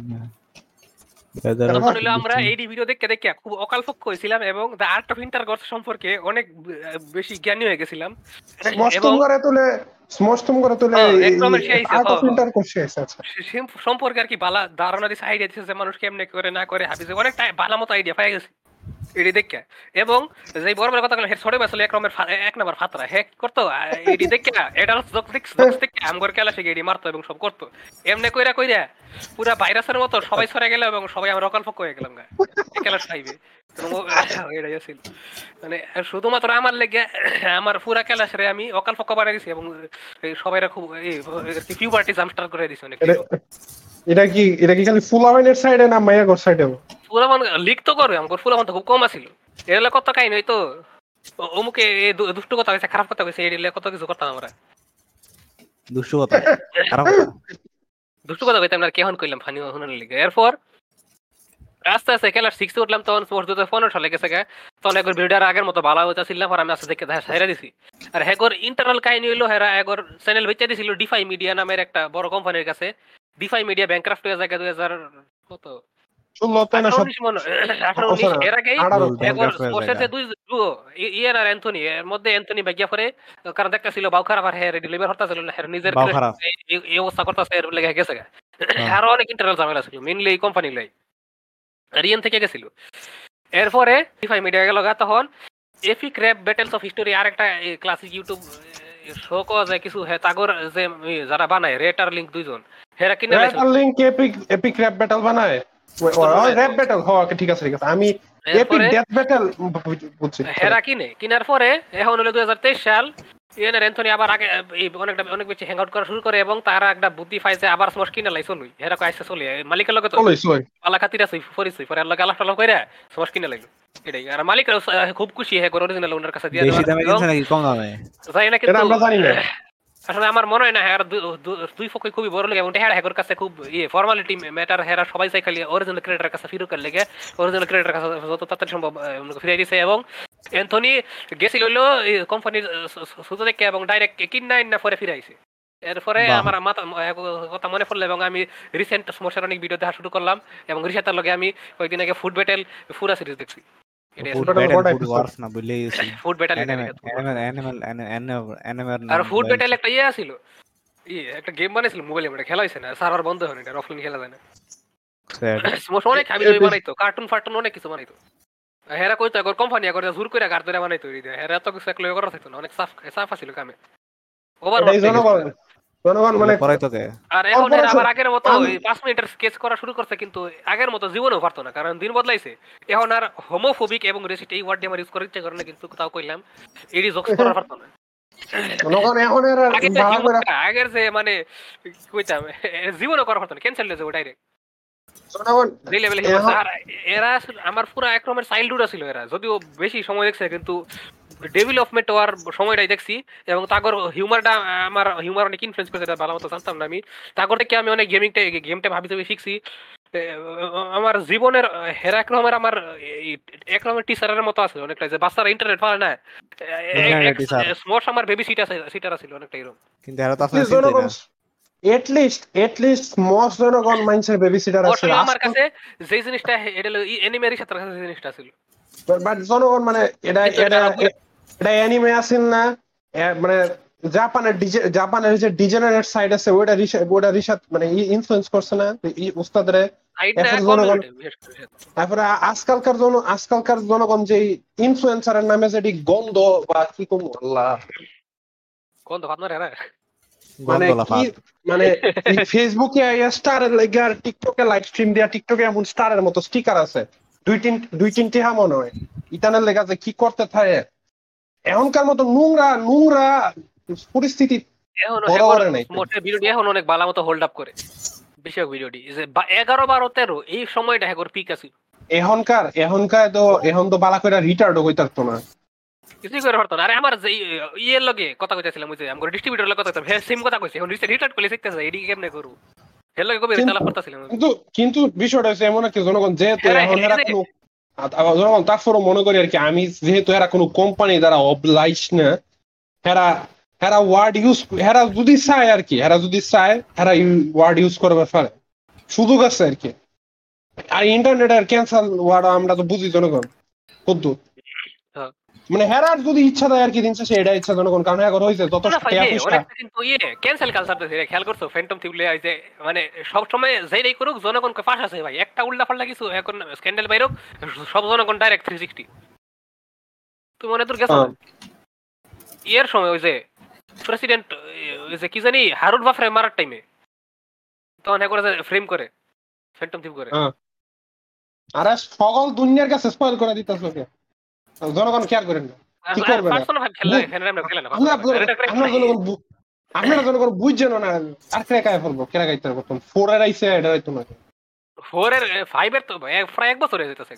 তখন হলো আমরা এই ভিডিও দেখে দেখে খুব অকালপক্ষ হয়েছিলাম এবং দ্য আর্ট অফ ইন্টারকোর্স সম্পর্কে অনেক বেশি জ্ঞানী হয়ে গেছিলাম। করে তুলে স্মষ্টম করে তুলে হ্যাঁ, আর্ট অফ হ্যাঁ। ইন্টার করছে আচ্ছা সম্পর্কে আর কি বালা ধারণা দিছে আইডিয়া দিছে যে মানুষ কেমনে করে না করে হাবিজে অনেকটা ভালো মতো আইডিয়া পাই গেছে। এটি দেখে। এবং যে বড় বড় কথা হে ছড়ে এক ফা- এক নাম্বার ফাতরা। হে কি করতো এটি দেখে। এটা দেখে আমগর কেলা শিখে এটি মারতো এবং সব করতো। এমনি কইরা কইরা পুরা ভাইরাসের মতো সবাই সরে গেল এবং সবাই আমরা অকল্প হয়ে গেলাম গা। খাইবে এটাই ছিল মানে শুধুমাত্র আমার লেগে আমার পুরা ক্যালাসরে আমি অকাল ফক্ক বানিয়ে দিছি এবং সবাইরা খুব ফিউ পার্টি জাম্পস্টার করে দিছি অনেক এটা- কি এটা কি খালি ফুল আওয়াইনের সাইডে না মায়াগর সাইডে পুরা মানে লিক তো করবে আমার ফুলা তো খুব কম আছিল। এর লে কত কাহিনী হইতো? ও- অমুকে এই দুষ্টু কথা কইছে খারাপ কথা কইছে এর কত কিছু করতাম আমরা। দুষ্টু কথা খারাপ কথা। দুষ্টু কথা কইতাম না কেহন কইলাম ফানি শুনার লিগে। এরপর আস্তে আস্তে ক্লাস সিক্সে উঠলাম তখন স্পোর্টস দুটো পনেরো সালে গেছে গা। তখন একবার ভিডিওর আগের মতো ভালো হইতাছিলাম আর আমি আস্তে দেখে দেখা সাইরা দিছি। আর হ্যাগর ইন্টারনাল কাহিনী হইল হেরা একর চ্যানেল বেচে দিছিল ডিফাই মিডিয়া নামের একটা বড় কোম্পানির কাছে। ডিফাই মিডিয়া ব্যাংক্রাফ্ট হয়ে যায় দুই হাজার কত? কারণ ডেলিভার নিজের। এই- অবস্থা করতেছে লেগে গেছে। আরও অনেক ইন্টারনাল ঝামেলা ছিল মেইনলি এই কোম্পানি লাই। রিয়েন থেকে গেছিল। এরপরে ডিফাই মিডিয়া গেল গা তখন epic rap battles of history আর একটা ক্লাসিক ইউটিউব শো করা যায় কিছু হ্যাঁ তাগর যে যারা বানায় রেট আর লিঙ্ক দুইজন। হেরা লাইছে। Rap link epic epic rap battle বানায় র্যাপ ব্যাটল হ ওকে ঠিক আছে ঠিক আছে। আমি এপিক ডেথ ব্যাটল বুঝছি হেরা কিনে। কিনার পরে এখন হলো দুই হাজার তেইশ সাল ইয়েনের অ্যান্থনি আবার আগে অনেকটা অনেক বেশি হ্যাং আউট করা শুরু করে এবং তারা একটা বুদ্ধি পাইছে আবার স্মস কিনে লাই। চলুই হেরা কয়েছে চলে মালিকের লগে তো পালা খাতির আছে ফরিস পরে লগে আলাপ টালাপ কিনে লাইলো। এটাই। আর মালিক খুব খুশি হ্যাঁ অরিজিনাল ওনার কাছে দিয়ে বেশি দামে কিনছে নাকি কম দামে? জানি না কিন্তু আমরা জানি না। আসলে আমার মনে হয় না হ্যাঁ দুই পক্ষই খুবই বড় লাগে এবং হ্যাঁ হ্যাগর কাছে খুব ইয়ে ফর্মালিটি ম্যাটার হেরা সবাই চাই খালি অরিজিনাল ক্রিয়েটার কাছে ফিরুকার লেগে অরিজিনাল ক্রিয়েটার কাছে যত তাড়াতাড়ি সম্ভব ফিরিয়ে দিছে এবং অ্যান্থনি গেছিল হইল কোম্পানির সুতো দেখে এবং ডাইরেক্ট কিনা ইন্না পরে ফিরাইছে এরপরে আমার মাথা কথা মনে পড়ল এবং আমি রিসেন্ট সমস্যার অনেক ভিডিও দেখা শুরু করলাম এবং রিসাতার লগে আমি কয়েকদিন আগে ফুড ব্যাটেল ফুরা সিরিজ দেখছি। ফুড ব্যাটেল একটা ইয়ে একটা গেম বানাইছিল মোবাইলে মানে খেলা হয়েছে না সার্ভার বন্ধ হয় এটা অফলাইন খেলা যায় না অনেক আমি বানাইতো কার্টুন ফার্টুন অনেক কিছু বানাইতো হেরা কইতো একবার কোম্পানি করে জোর করে গার ধরে বানাইতো দিয়ে। হেরা তো কিছু একলো করা থাকতো না অনেক সাফ সাফ আছিল কামে ওভার জনগণ মানে আর এখন। আবার আগের মতো পাঁচ মিনিটের স্কেচ করা শুরু করছে কিন্তু আগের মতো জীবনেও পারতো না কারণ দিন বদলাইছে। এখন আর হোমোফোবিক এবং রেসিট এই ওয়ার্ড আমার ইউজ করার ইচ্ছা করে না কিন্তু তাও কইলাম এডি জোকস করা পারতো না। জনগণ এখন আর আগের যে মানে কইতাম জীবনও করা পারতো না ক্যান্সেল হয়ে যাবে ডাইরেক্ট জনগণ এরা আমার পুরো একরকমের চাইল্ডহুড ছিল এরা যদিও বেশি সময় দেখছে কিন্তু ডেভেলপমেন্ট হওয়ার সময়টাই দেখছি এবং তাগর হিউমারটা আমার হিউমার অনেক ইনফ্লুয়েন্স করেছে এটা ভালো মতো জানতাম না আমি। তাগর থেকে আমি অনেক গেমিংটা গেমটা ভাবি ভাবি শিখছি। আমার জীবনের হেরা একরকমের আমার এই একরকমের টিচারের মতো আছে অনেকটা যে বাচ্চারা ইন্টারনেট পারে না। Internet আমার বেবি সিটার সিটার আছে অনেকটা এরকম। কিন্তু এরা তো Please, জনগণ at least at least most জনগণ মাইন্ডসের বেবি সিটার আছে। আসলে আমার কাছে যে জিনিসটা এটা এনিমের সাথে কাছে যে জিনিসটা ছিল বাট জনগণ মানে এটা এটা এটা- অ্যানিমে আছেন না মানে জাপানের ডিজে- জাপানের যে ডিজেনারেট সাইড আছে ওটা রিসা- ওটা রিসাত মানে ইনফ্লুয়েন্স করছে না ই উস্তাদরে করে। তারপরে আজকালকার জন আজকালকার জনগণ যে ইনফ্লুয়েন্সারের নামে যেটি গন্ধ বা কি কম আল্লাহ। কোন তো আপনার হেরা মানে কি মানে ফেসবুকে স্টারের লাগে আর টিকটকে লাইভ স্ট্রিম দিয়া টিকটকে এমন স্টারের মতো স্টিকার আছে। দুই তিন দুই তিনটি হা মনে হয় ইটানের লেগা যে কি করতে থাকে? এখনকার মতো নোংরা নোংরা পরিস্থিতি এখন ভিডিওটি অনেক ভালো মতো হোল্ড আপ করে। বেশিরভাগ ভিডিওটি এগারো বারো তেরো এই সময়টা হ্যাঁ পিক আছে। এখনকার এখনকার তো এখন তো বালা করে রিটার্ড পারতো না। কিছুই করে পারতো না। আরে আমার যে ইয়ের লগে কথা কইতেছিলাম ওই যে আমার ডিস্ট্রিবিউটর লগে কথা কইতাম হ্যাঁ সেম কথা কইছে। এখন রিটার্ন করলে শিখতেছে এডি কেমনে হের লগে কবে কিন্তু- করতেছিলাম কিন্তু কিন্তু বিষয়টা হচ্ছে এমন একটা জনগণ যেহেতু হ্যাঁ, এখন জনগণ তারপরও মনে করি আর কি, আমি যেহেতু এরা কোনো কোম্পানি দ্বারা অবলাইজ না এরা এরা ওয়ার্ড ইউজ এরা যদি চায় আর কি এরা যদি চায়, হেরা ওয়ার্ড ইউজ করবে পারে সুযোগ আছে আর কি আর ইন্টারনেট আর ক্যান্সার ওয়ার্ড আমরা তো বুঝি জনগণ, কদ্দুর। মানে হেরার যদি ইচ্ছা দেয় আর কি দিন শেষে এটা ইচ্ছা জনগণ। কারণ এখন হয়েছে যত কিন্তু ইয়ে ক্যান্সেল কালচার তো খেয়াল করছ? ফ্যান্টম থিবলে আইছে মানে সব সময় যেই করুক জনগণকে পাশ আছে ভাই। একটা উল্টা পাল্টা কিছু এখন স্ক্যান্ডেল বাইরক সব জনগণ ডাইরেক্ট থ্রি সিক্সটি তুমি মনে তোর গেছো? হ্যাঁ। ইয়ের সময় ওই যে প্রেসিডেন্ট ওই যে কি জানি হারুন বাফরে মারার টাইমে তখন হ্যাঁ করে ফ্রেম করে ফ্যান্টম থিপ করে। হ্যাঁ। আরে সকল দুনিয়ার কাছে স্পয়েল করে দিতেছ জনগণ কেয়ার করেন না। কি করবে না? পার্সোনাল ভাবে খেলা এখানে আমরা খেলা না আমরা personal ভাবে। এটা করে আমরা জনগণ আপনারা জনগণ বুঝছেন না আর ফেলব কেরা গাইতে পারব ফোর এর আইসে এটা হইতো না ফোর এর ফাইভ এর তো প্রায় এক বছর হয়ে যেতেছে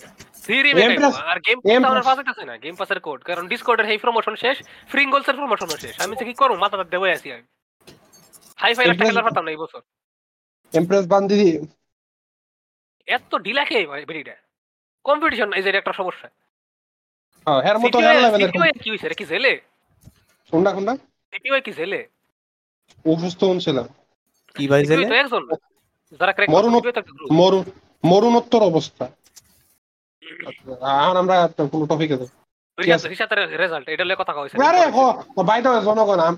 Empress- আর গেম Empress- পাস হইতেছে না গেম পাসের কোড কারণ ডিসকর্ডের এই প্রমোশন শেষ ফ্রি গোলসের প্রমোশন শেষ। আমি কি করব মাথা দেবো আছি আমি। হাই ফাই একটা খেলার পারতাম না এই বছর। এমপ্রেস বান্দি এত ঢিলা খেয়ে ভাই বেরিটা কম্পিটিশন এই যে একটা সমস্যা। হ্যাঁ এর মতো লেভেলের কি হইছে রে কি জেলে কোনটা কোনটা সিপিওয়াই কি জেলে অসুস্থ হচ্ছিলাম কি ভাই জেলে? তো একজন যারা ক্র্যাক মরুন- অবস্থা আর আমরা কোনো টপিকে যাই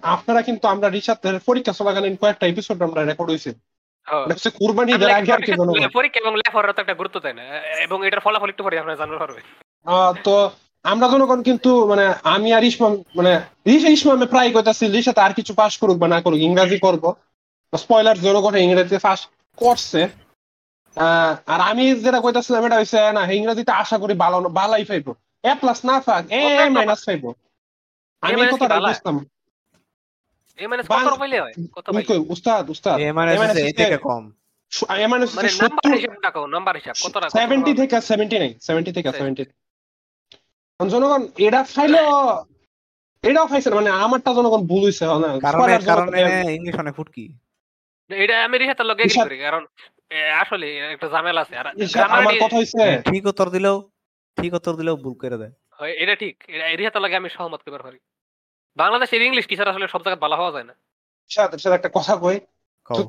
আপনারা কিন্তু আমরা রিসাতের পরীক্ষা চলাকালীন কয়েকটা এপিসোড আমরা রেকর্ড হইছে হ্যাঁ। কুরবানি ঈদের আগে আর কি পরীক্ষা এবং তো একটা গুরুত্ব দেয় না। এবং এটার ফলাফল একটু পরে আপনারা জানতে পারবেন তো আমরা জনগণ কিন্তু মানে আমি আর ইসমাম মানে ইসমামে প্রায় কইতাছি রিসাতে আর কিছু পাস করুক বা না করুক ইংরাজি করব। স্পয়লার জনগণ ইংরেজিতে পাস করছে। আর আমি যেটা কইতাছিলাম এটা হইছে না ইংরেজিতে আশা করি ভালো ভালাই পাইবো এ প্লাস না থাক এ মাইনাস পাইবো আমি কথাটা বুঝতাম। এই মানে কত পাইলে হয়? কত পাইলে? উস্তাদ উস্তাদ। এ মানে এ মানে হচ্ছে থেকে কম। এ মানে মানে নাম্বার হিসাব টাকা নাম্বার হিসাব কত টাকা সেভেন্টি থেকে সেভেন্টি নাই সেভেন্টি থেকে সেভেন্টি জনগণ এটা ফাইলো এটাও পাইছে না, মানে আমারটা জনগণ ভুল হইছে কারণে কারণে ইংলিশ অনেক ফুটকি। এটা আমি লগে এগ্রি রিসাত- করি কারণ আসলে একটা ঝামেলা আছে আর আমার কথা হইছে। ঠিক উত্তর দিলেও ঠিক উত্তর দিলেও ভুল করে দেয়। হয়, এটা ঠিক এটা রিসাতের লগে আমি সহমত করতে পারি। বাংলাদেশের ইংলিশ টিচার আসলে সব জায়গায় ভালো হওয়া যায় না? সাথে সাথে একটা কথা কই।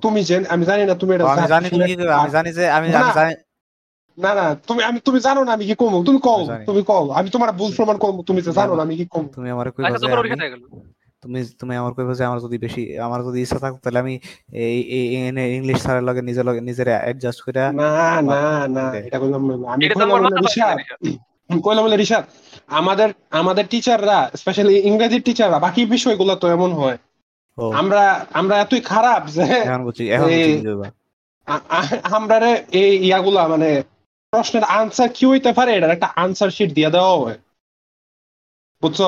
তুমি জেন আমি জানি না তুমি এটা জানি তুমি কি আমি জানি যে আমি জানি না না তুমি আমি তুমি জানো না আমি কি কমু। তুমি কও তুমি কও। আমি তোমার ভুল প্রমাণ করব তুমি যে জানো না আমি কি কমু। তুমি আমার কইবা আচ্ছা তুমি তুমি আমার কইবা যে আমার যদি বেশি আমার যদি ইচ্ছা থাকতো তাহলে আমি এই ইংলিশ স্যারের লগে নিজের লগে নিজের অ্যাডজাস্ট করে না না না এটা কইলাম আমি কইলাম হলো রিশাদ আমাদের আমাদের টিচাররা স্পেশালি ইংরেজির টিচাররা বাকি বিষয়গুলো তো এমন হয়। আমরা আমরা এতই খারাপ যে আমরা রে এই ইয়াগুলা মানে প্রশ্নের আনসার কি হইতে পারে? এটার একটা আনসার শিট দিয়ে দেওয়া হয় বুঝছ?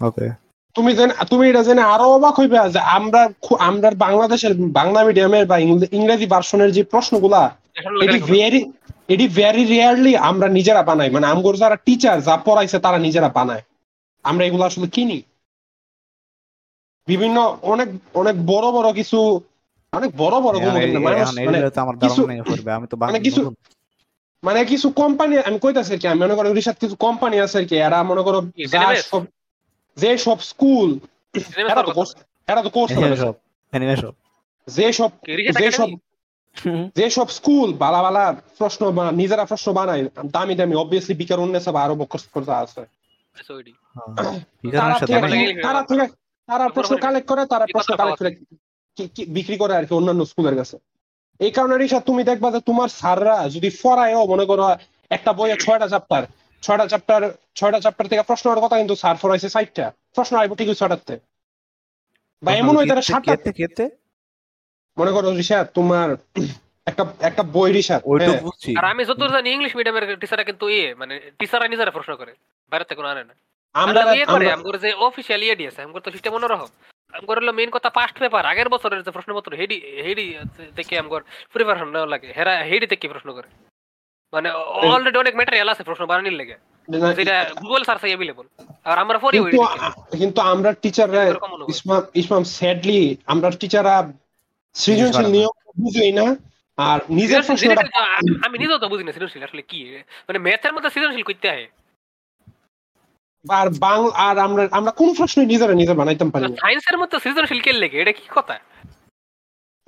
ওকে তুমি জেনে তুমি এটা জেনে আরও অবাক হইবে যে আমরা আমরা বাংলাদেশের বাংলা মিডিয়ামের বা ইংরেজি ভার্সনের যে প্রশ্নগুলা এটি ভেরি এটি ভেরি রেয়ারলি আমরা নিজেরা বানাই। মানে আমগর যারা টিচার যা পড়াইছে তারা নিজেরা বানায়। আমরা এগুলো আসলে কিনি। বিভিন্ন অনেক অনেক বড় বড় কিছু অনেক বড় বড় মানে আমার কিছু- মানে কিছু- কোম্পানি আমি কইতাছি কি আমি মনে করো রিসার্চ কিছু কোম্পানি আছে আর কি এরা মনে করো যা? সব যে সব স্কুল এরা তো কোর্স এরা তো কোর্স সব সব। যে সব যে সব যে সব স্কুল বালা বালা প্রশ্ন বা নিজেরা প্রশ্ন বানায় দামি দামি অবভিয়াসলি বিকার উন্নেস বা আরও বকস করতে আছে। হ্যাঁ। তারা তারা প্রশ্ন কালেক্ট করে তারা প্রশ্ন কালেক্ট করে কি- কি- বিক্রি করে আর কি অন্যান্য স্কুলের কাছে। এই কারণে রিসা তুমি দেখবা যে তোমার স্যাররা যদি ফরায়ও মনে করো একটা বইয়ে ছয়টা চ্যাপ্টার ছয়টা চ্যাপ্টার ছয়টা চ্যাপ্টার থেকে প্রশ্ন হওয়ার কথা কিন্তু স্যার ফরাইছে ষাটটা। প্রশ্ন আইব ঠিক ছয়টাতে। বা এমন হয় তারা কেতে- সাতটা কেতে মনে করো রিসা তোমার একটা একটা বই রিসা ওইটুকু বুঝছি। আর আমি যতদূর জানি ইংলিশ মিডিয়ামের টিচাররা কিন্তু ইয়ে মানে টিচাররা নিজেরা প্রশ্ন করে। বাইরে থেকে কোনো আনে না। আমরা আমরা ইয়ে করে আমরা- যে অফিসিয়াল ইয়ে দিয়েছে আমগর তো সিস্টেম অন্যরকম আমগর হলো মেইন কথা পাস্ট পেপার আগের বছরের যে প্রশ্নপত্র হেডি হেডি থেকে আমগর প্রিপারেশন নেওয়া লাগে হেরা হেডি থেকে প্রশ্ন করে। মানে অলরেডি অনেক ম্যাটেরিয়াল আছে প্রশ্ন বানানোর লেগে। যেটা গুগল সার্চ অ্যাভেলেবল আর আমরা পড়ি কিন্তু কিন্তু আমরা টিচাররা ইসমাম ইসমাম স্যাডলি আমরা টিচাররা সৃজনশীল নিয়ম বুঝই না আর নিজের আমি নিজেও তো বুঝি না সৃজনশীল আসলে কি? মানে ম্যাথের মধ্যে সৃজনশীল করতে হয়। আর বাংলা আর আমরা আমরা কোন প্রশ্ন নিজেরা নিজে বানাইতাম পারি না। সায়েন্সের মধ্যে সৃজনশীল কে লেগে? এটা কি কথা?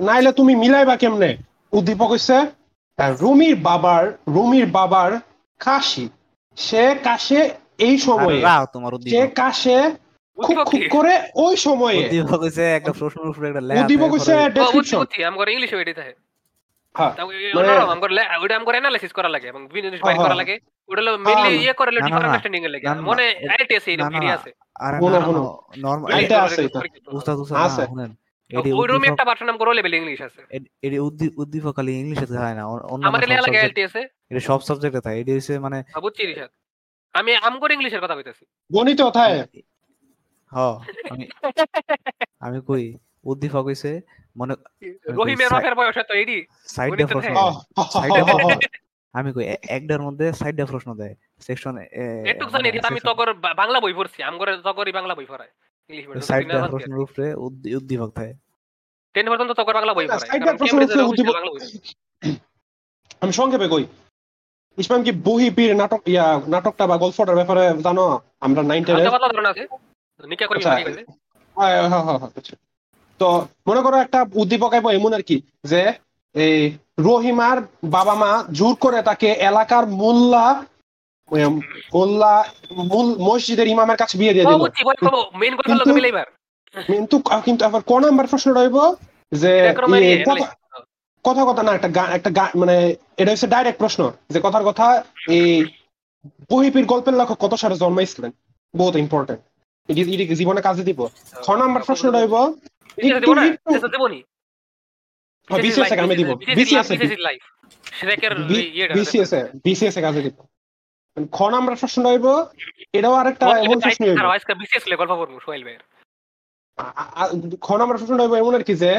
নাইলে তুমি মিলাইবা কেমনে? উদ্দীপক হইছে রুমির বাবার রুমির বাবার কাশি। সে কাশে এই সময়ে। তোমার সে কাশে খুব খুব করে ওই সময়ে। উদ্দীপক হইছে একটা প্রশ্নের উপরে একটা লেখা উদ্দীপক হইছে ডেসক্রিপশন বুঝছি আমগর ইংলিশে ওইটাই থাকে। হ্যাঁ মানে- লে- ওইটা আমগর analysis করা লাগে এবং বিভিন্ন জিনিস বাইর হ্যাঁ, করা হ্যাঁ। লাগে। হ্যাঁ। ইয়ে করে এর লাগে মনে এরকম। আছে নরমাল আছে, এটা। উস্তাদ উস্তাদ আছে। শুনেন ওই রুমে লেভেল ইংলিশ আছে এডি- হয় না অন্য- লাগে এটা সব সাবজেক্টে থাকে এডি হইছে মানে বুঝছি রিশাদ আমি ইংলিশের কথা কইতাছি গণিত আমি আমি কই উদ্দীপক হইছে মনে রহিমের সাই- রফের বয়স তো এডি সাইডে গণিতে প্রশ্ন থাকে। আমি কই একটার মধ্যে সাইডে প্রশ্ন দেয়। সেকশন একটু জানি রিশাদ, আমি তগর বাংলা বই পড়ছি আমগর তগরই বাংলা বই পড়ায়। ইংলিশ প্রশ্নের উপরে উদ্দী- উদ্দীপক থাকে। টেন পর্যন্ত তগর বাংলা বই পড়ায়। side প্রশ্ন official উদ্দীপক- আমি সংক্ষেপে কই। ইসমাম কি বহি পীর নাটক ইয়া নাটকটা বা গল্পটার ব্যাপারে জানো? আমরা নাইন টেনে হালকা পাতলা ধারণা আছে। নিকা করবি আচ্ছা। হ্যাঁ, হ্যাঁ, হ্যাঁ, হ্যাঁ, তো মনে করো একটা উদ্দীপক আইবো এমন আর কি যে এই রহিমার বাবা মা জোর করে তাকে এলাকার মোল্লা মোল্লা মূল মসজিদের ইমামের কাছে বিয়ে দিয়ে দিল। কিন্তু- কিন্তু আবার ক নাম্বার প্রশ্নটা হইব যে ক্রমে ইয়ে, কথা- কথা না একটা একটা মানে এটা হচ্ছে ডাইরেক্ট প্রশ্ন। যে কথার কথা এই বহিপির গল্পের লেখক কত সালে জন্মাইছিলেন? বহুত ইম্পর্টেন্ট জীবনে কাজে দিব। ছ নাম্বার প্রশ্ন হইব হ্যাঁ, BCS BCS এ কামে দিব বিসিএস এ শ্রেকের বিসিএস এ বিসিএস এ কাজে দিব। খ নাম্বার প্রশ্নটা হইব এটাও আরেকটা এমন প্রশ্ন হইব আর আজকে BCS লে গল্প করব, সোহেল ভাইয়ের। আ- আ- খ হইব এমন আর কি যে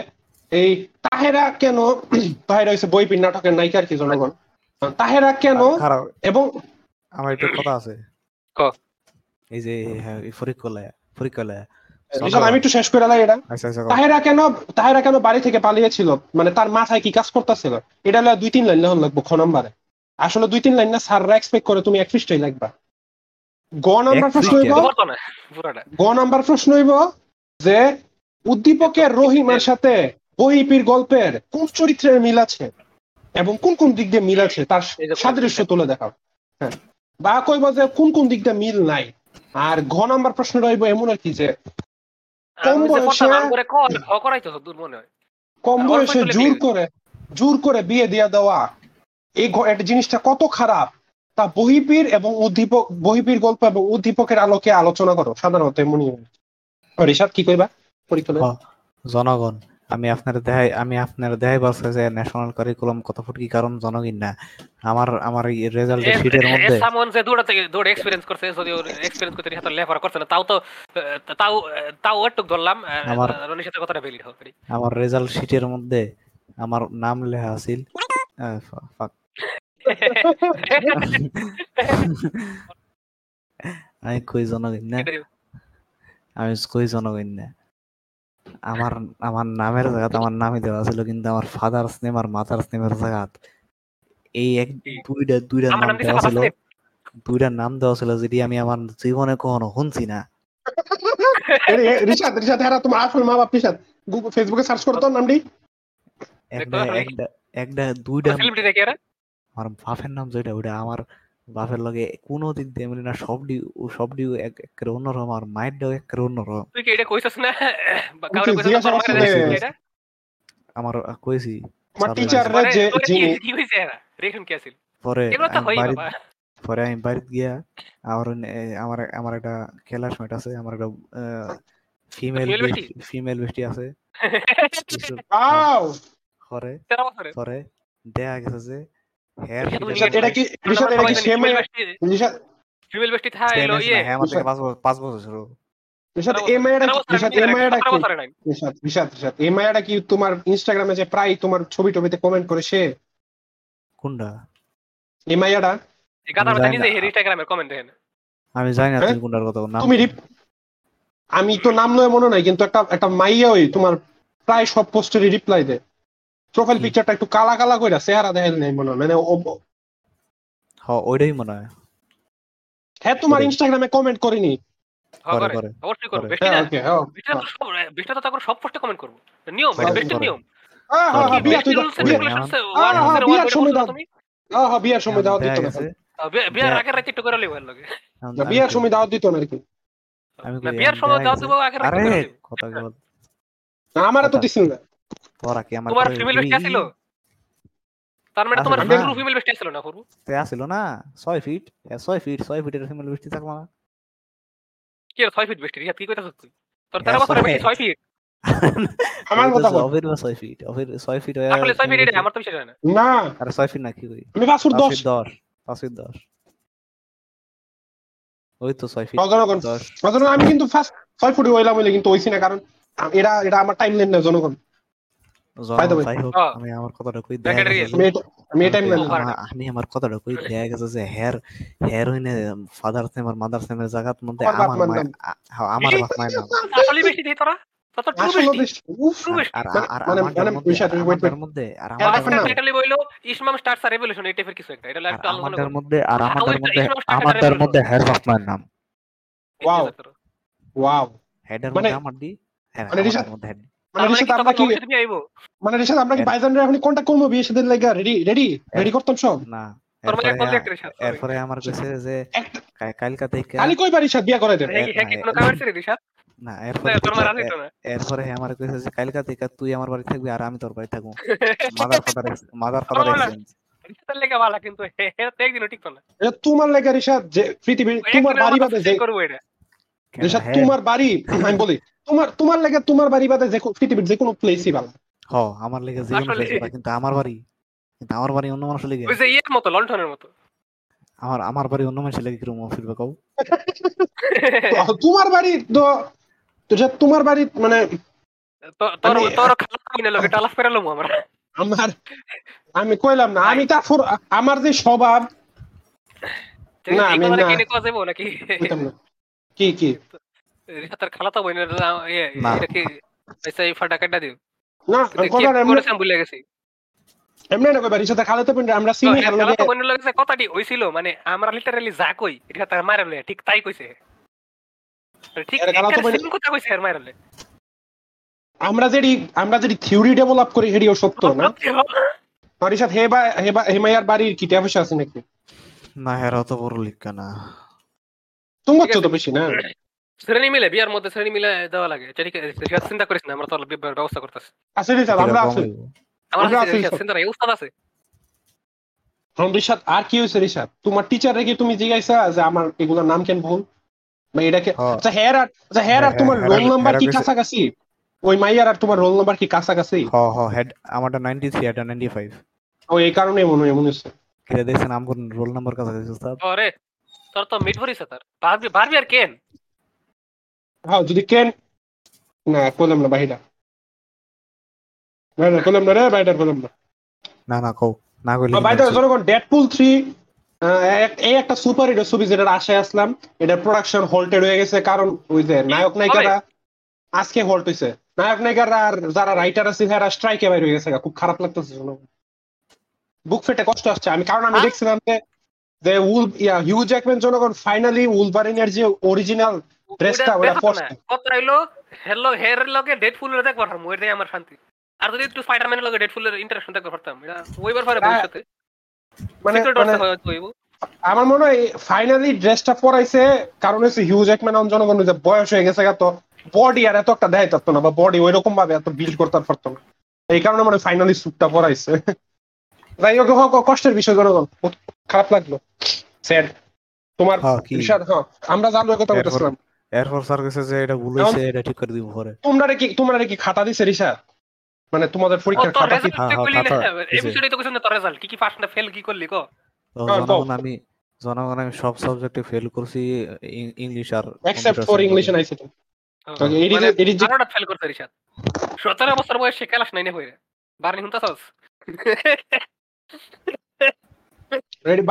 এই তাহেরা কেন তাহেরা হচ্ছে বইপির নাটকের নায়িকা আর কি জনগণ। তাহেরা কেন এবং আমার একটা কথা আছে। ক। এই যে হ্যাঁ, এই রিশাদ, আমি একটু শেষ করে এটা। আচ্ছা আচ্ছা তাহেরা কেন তাহেরা কেন বাড়ি থেকে পালিয়েছিল? মানে তার মাথায় কি কাজ করতেছিল? এটা হলো দুই তিন লাইন লেখন লাগবো খ নম্বরে। আসলে দুই তিন লাইন না স্যাররা এক্সপেক্ট করে তুমি এক পৃষ্ঠাই লাগবা গ নাম্বার প্রশ্ন হইব বলতো না, পুরাটা। গ নাম্বার প্রশ্ন হইব যে উদ্দীপকের রহিমের সাথে বহিপির গল্পের কোন চরিত্রের মিল আছে? এবং কোন কোন দিক দিয়ে মিল আছে? তার সাদৃশ্য তুলে দেখাও। হ্যাঁ। বা কইব যে কোন কোন দিক দিয়ে মিল নাই। আর ঘ নাম্বার প্রশ্ন রইব এমন আর কি যে কম বয়সে- মনে হয়। কম বয়সে জোর করে জোর করে বিয়ে দিয়ে দেওয়া এই জিনিসটা কত খারাপ। তা বহিপীর এবং উদ্দীপক বহিপীর গল্প এবং উদ্দীপকের আলোকে আলোচনা করো সাধারণত এমনই ঋষাদ কি কইবা? পরীক্ষা জনগণ। আমি আপনার দেখাই আমি আপনার দেখাই বলছে যে ন্যাশনাল কারিকুলাম কত ফুট কি কারণ জনগণ না। আমার আমার এই রেজাল্টের শিটের মধ্যে সামন যে দৌড়া থেকে দৌড়ে এক্সপেরিয়েন্স করছে যদি ওর এক্সপেরিয়েন্স করতে হাতে লেফার করছে না তাও তো তাও তাও একটু ধরলাম আমার- রনির সাথে কথাটা ভ্যালিড হবে। আমার রেজাল্ট শিটের মধ্যে আমার নাম লেখা আছিল। ফাক। আমি কই জনগণ না? আমি কই জনগণ না? আমার আমার নামের জায়গাত আমার নামই দেওয়া ছিল কিন্তু আমার ফাদার্স নেম আর মাদার্স নেমের জায়গাত এই এক দুইটা দুইটা নাম দেওয়া ছিল। দুইটা নাম দেওয়া ছিল যেটি আমি আমার জীবনে কখনো শুনছি না। রিশাদ রিশাদ হ্যাঁ তোমার আসল মা বাপ রিশাদ। গুগল ফেসবুকে সার্চ করো তোর নামটি। একটা একটা দুইটা আমার বাপের নাম যেটা ওটা আমার বাপের লগে কোনো দিক দিয়ে মিলে না সব ডি সব ডি এক একের অন্যরকম আর মায়ের ডাও একের অন্যরকম। তুই কি এটা কইছস না? কাউরে কইছস। না? আমার আহ, কইছি। আমার টিচার পরে যে কি- যিনি কি হইছে এরা? রিয়েকশন কি আছিল? পরে পরে আমি বাড়িতে গিয়া আমার আমার আমার একটা ক্লাসমেট আছে আমার একটা ফিমেল ফিমেল বেস্টি আছে। আও পরে। পরে দেখা গেছে যে হেয়ার রিশাদ, রিশাদ এটা কি রিশাদ এটা কি সেমে রিশাদ ফিমেল বেস্টি থা এলো ইয়ে। হ্যাঁ আমার থেকে বছর বছর এই মায়াটা এই মায়াটা কি এই মায়াটা কি তোমার ইনস্টাগ্রামে যে প্রায় তোমার ছবি টবিতে কমেন্ট করে সে? কোনটা? এই মায়াটা এই গাধার আমি নিজে ইনস্টাগ্রামের কমেন্ট দেখেন। আমি জানি না হ্যাঁ? তুমি কোনটার কথা নাম তুমি আমি তো নাম নয় মনে নাই কিন্তু একটা একটা মাইয়া ওই তোমার প্রায় সব পোস্টেরই রিপ্লাই দেয়। প্রোফাইল? পিকচারটা একটু কালা কালা কইরা চেহারা দেখেন নাই মনে হয় মানে ও- হ ওইটাই মনে হয় হ্যাঁ তোমার ইনস্টাগ্রামে কমেন্ট করিনি হ্যাঁ, করে করে। করে অবশ্যই করব। করে। হ্যাঁ না? ওকে হ্যাঁ বেস্টিটা তো সব- বেস্টিটা তো তারপর সব পোস্টে কমেন্ট করব। নিয়ম, বেস্টির। নিয়ম। হ্যাঁ হ্যাঁ হ্যাঁ আমার- হ্যাঁ, বিয়ার সময় দাও। তুমি? হ্যাঁ হ্যাঁ বিয়ার সময় দাওয়াত দিত না গেছে আহ, বিয়ে- আগের রাতে একটু করে লগে। বিয়ার সময় দাওয়াত দিত না আর কি বিয়ের সময় দাওয়াত দিবো, আগের রাতে আমারও তো দিছিল না তোরা কি আমার তোমার ফিমেল? বেস্টি আছিল? তার মানে তোমার ফিমেল বেস্টি আছিল না করব তে না ছয় ফিট এ, ছয় ফিট ছয় ফিটের ফিমেল বেশি থাকব না। কি আর ছয় ফিট বেস্টি রিহাত কি কইতাছিস তুই? তোর তেরো বছরের ছয়। ফিট আমার কথা বল। অফির ফিট অফির ফিট হয়ে আসলে ছয় ফিট আমার তো বিষয় না। আরে ফিট কি কই? আমি ওই তো ফিট আমি কিন্তু ফার্স্ট ছয় ফুটে হইলাম কিন্তু হইছি না কারণ এরা এটা আমার টাইম লেন না জনগণ By the way. যাই হোক হ্যাঁ। আমি আমার কথাটা কই আমি কথাটা কই গেছে যে হইনে ফাদার আর মাদার মধ্যে আমার বাপ আমার নাম। আ- হ্যাঁ, বাপ মায়ের নাম। আসলে বেশি। দিই তোরা আমাদের মধ্যে বাপ মায়ের হেডের মধ্যে আমার দি হ্যাঁ মানে মধ্যে। মানে আমরা কি আইবো? মানে রিশাদ আমরা কি বাইজানরে এখন কন্টাক্ট করব বিয়ে সাথে লাগা? রেডি রেডি রেডি করতাম সব? না এরপরে আমার কইছে যে কালকা থেকে কইবার রিশাদ? বিয়া করে দেন। না এরপরে আমার কইছে যে কালকা থেকে তুই আমার বাড়ি থাকবি আর আমি তোর বাড়ি থাকব। Mother father mother father exchange লেগে ভালো কিন্তু হে হে তো একদিনও ঠিক না। এটা তোমার লেগা পৃথিবীর তোমার বাড়ি বাদে যে করব এটা। রিশাদ হ্যাঁ, তোমার বাড়ি আমি বলি তোমার তোমার লেগে তোমার বাড়ি বাদে যে পৃথিবীর যে কোনো প্লেসই ভালো। হ আমার লেগে যে কোনো না, কিন্তু আমার বাড়ি কিন্তু আমার বাড়ি অন্য মানুষের লেগে। ওই যে ইয়ের মতো লন্ঠনের মতো। আমার আমার বাড়ি অন্য মানুষের লেগে কীরকম ফিরবে কও তোমার বাড়ি তো তো যে তোমার বাড়ি মানে তো- তোর আমি- তোর খালা কইনা লগে টালাফ করে লমু আমরা। আমার আমি কইলাম না আমি তারপর আমার যে স্বভাব না, আমি না। কি কি? রিশাদের খালা তো বইনের ইয়ে। এটা কি পয়সা ফাটা কাটা দিও? না কথা ভুলে গেছি। এমনি না কইবার রিশাদ খালাতে আমরা তো চিনি এর হার খালা লগে বইনের লগে কথাটি হইছিল মানে আমরা লিটারালি যা কই এটা তার মারলে ঠিক তাই কইছে। ঠিক কথা কইছে এর মারলে আমরা যেটি আমরা যেটি থিওরি ডেভেলপ করি হেডিও সত্য না? আর রিশাদ হেবা হেবা হেমায়ার বাড়ির কি টাকা আছে নাকি? না হেরা তো বড় লিখা না। তোমার তো। বেশি না শ্রেণি মিলে বিয়ার মধ্যে শ্রেণি মিলে দেওয়া লাগে ঠিক আছে চিন্তা করিস না আমরা তো ব্যবস্থা করতেছি আছে রিশাদ আমরা আছি আমরা আছি, চিন্তা নাই উস্তাদ আছে হ্যাঁ, রিশাদ আর কি হয়েছে রিশাদ তোমার টিচার রেখে তুমি জিজ্ঞাসা যে আমার এগুলোর নাম কেন ভুল বা এটাকে। আচ্ছা হেয়ার আর আচ্ছা হেয়ার আর তোমার রোল নাম্বার কি কাছাকাছি ওই মাইয়ার আর তোমার রোল নাম্বার কি কাছাকাছি হ হ হেড আমারটা 93 এটা 95 ও এই কারণে মনে হয় এমন হয়েছে কিরে দেখছেন আমগো রোল নাম্বার কাছে উস্তাদ ওরে তোর তো মিট ভরিছে তার। বারবি বারবি আর কেন? হ্যাঁ যদি কেন? না করলাম না বাহিরা। না না করলাম না রে বাইটা করলাম না। না না কও। না কইলে বাইটা জনগণ ডেডপুল থ্রি এই একটা সুপার হিরো ছবি যেটার আশায় আসলাম এটার প্রোডাকশন হল্টেড হয়ে গেছে কারণ ওই যে নায়ক নায়িকারা আজকে হল্ট হয়েছে নায়ক নায়িকারা আর যারা রাইটার আছে তারা স্ট্রাইকে বাইরে হয়ে গেছে খুব খারাপ লাগতেছে বুক ফেটে কষ্ট আসছে। আমি কারণ আমি? দেখছিলাম যে হিউ জ্যাকম্যান জনগণ ফাইনালি উলভারিনের যে অরিজিনাল ড্রেসটা ওটা হের লগে ডেডফুল এর দেখবার পারতাম ওইটাই আমার শান্তি। আর যদি একটু স্পাইডারম্যানের লগে দেখবার পারতাম এটা ওইবার পরে হ্যাঁ, ভবিষ্যতে। মানে মানে আমার মনে হয় ফাইনালি ড্রেসটা পরাইছে কারণ হচ্ছে হিউ জ্যাকম্যান অন জনগণ যে বয়স হয়ে গেছে তো বডি আর এত একটা দেয় থাকতো না বা বডি ওই রকম ভাবে এত বিল্ড করতে পারতো না। এই কারণে মানে ফাইনালি স্যুটটা পরাইছে। যাই হোক হোক, কষ্টের বিষয় জনগণ। খারাপ লাগল। স্যাড তোমার হ্যাঁ হ্যাঁ আমরা কথা বলতেছিলাম। এরপর স্যার কাছে যে এটা ভুল হইছে এটা ঠিক করে দিব পরে। তোমরা কি তোমরা কি খাতা দিছে ঋষাদ মানে তোমাদের পরীক্ষার খাতা কি? হ্যাঁ, হ্যাঁ, খাতা এই বিষয়টাই তো তোর রেজাল্ট কি কি ফার্স্ট না ফেল কি করলি কো? তো হ্যাঁ, জনগণ আমি জনগণ আমি সব সাবজেক্টে ফেল করছি ইংলিশ আর এক্সেপ্ট ফর ইংলিশ এ। এন্ড আইসিটি মানে ফেল রিশাদ সতেরো বছর বয়সে ক্লাস নাইনে হয়ে বারনি হুনতাছস ರೆಡಿ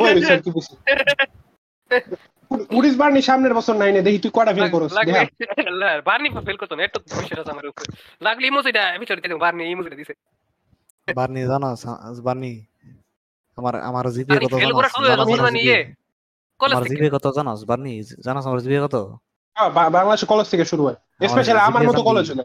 বই উড়িস বার্নি সামনের বছর নাইনে দেখি তুই কটা ফেল করছিস বার্নি ফেল করতো না বিষয়টা আমার লাগলি ইমোজিটা ভিতরে বার্নি ইমোজিটা দিছে। বার্নি জানো বার্নি আমার আমার জিপি কত জানো আমার জিপি কত জানো বার্নি জানো আমার জিপি কত? বাংলাদেশ কলেজ থেকে শুরু হয়। স্পেশালি আমার মতো কলেজ হলে।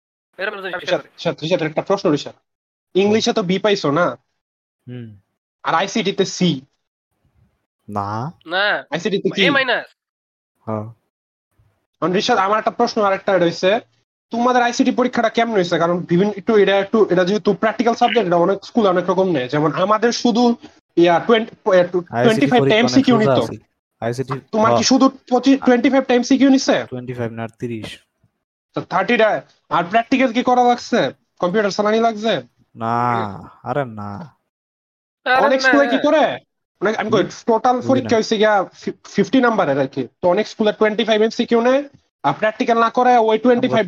একটা প্রশ্ন রিসাদ ইংলিশে তো বি পাইছো না? হুম। আর আইসিটি তে সি না। না আইসিটি তে কি? এ মাইনাস হ্যাঁ। কারণ আমার একটা প্রশ্ন আরেকটা রয়েছে। তোমাদের আইসিটি পরীক্ষাটা কেমন হয়েছে? কারণ বিভিন্ন একটু এটা একটু এটা যেহেতু প্র্যাকটিক্যাল সাবজেক্ট এটা অনেক স্কুল অনেক রকম নেয়। যেমন আমাদের শুধু yeah twenty twenty five time CQ নিত। তোমার কি শুধু টোয়েন্টি ফাইভ টাইম সিকিউ নিচ্ছে 25 না 30 থার্টিটা আর প্র্যাকটিক্যাল কি করা লাগছে? কম্পিউটার চালানি লাগছে? না আরে না। অনেক স্কুলে কি করে? অনেক আমি টোটাল পরীক্ষা হয়েছে গিয়া ফিফটি নাম্বারের আর কি। তো অনেক স্কুলে টোয়েন্টি ফাইভ এম সিকিউ নেয় আর প্র্যাকটিক্যাল না করে ওই টোয়েন্টি ফাইভ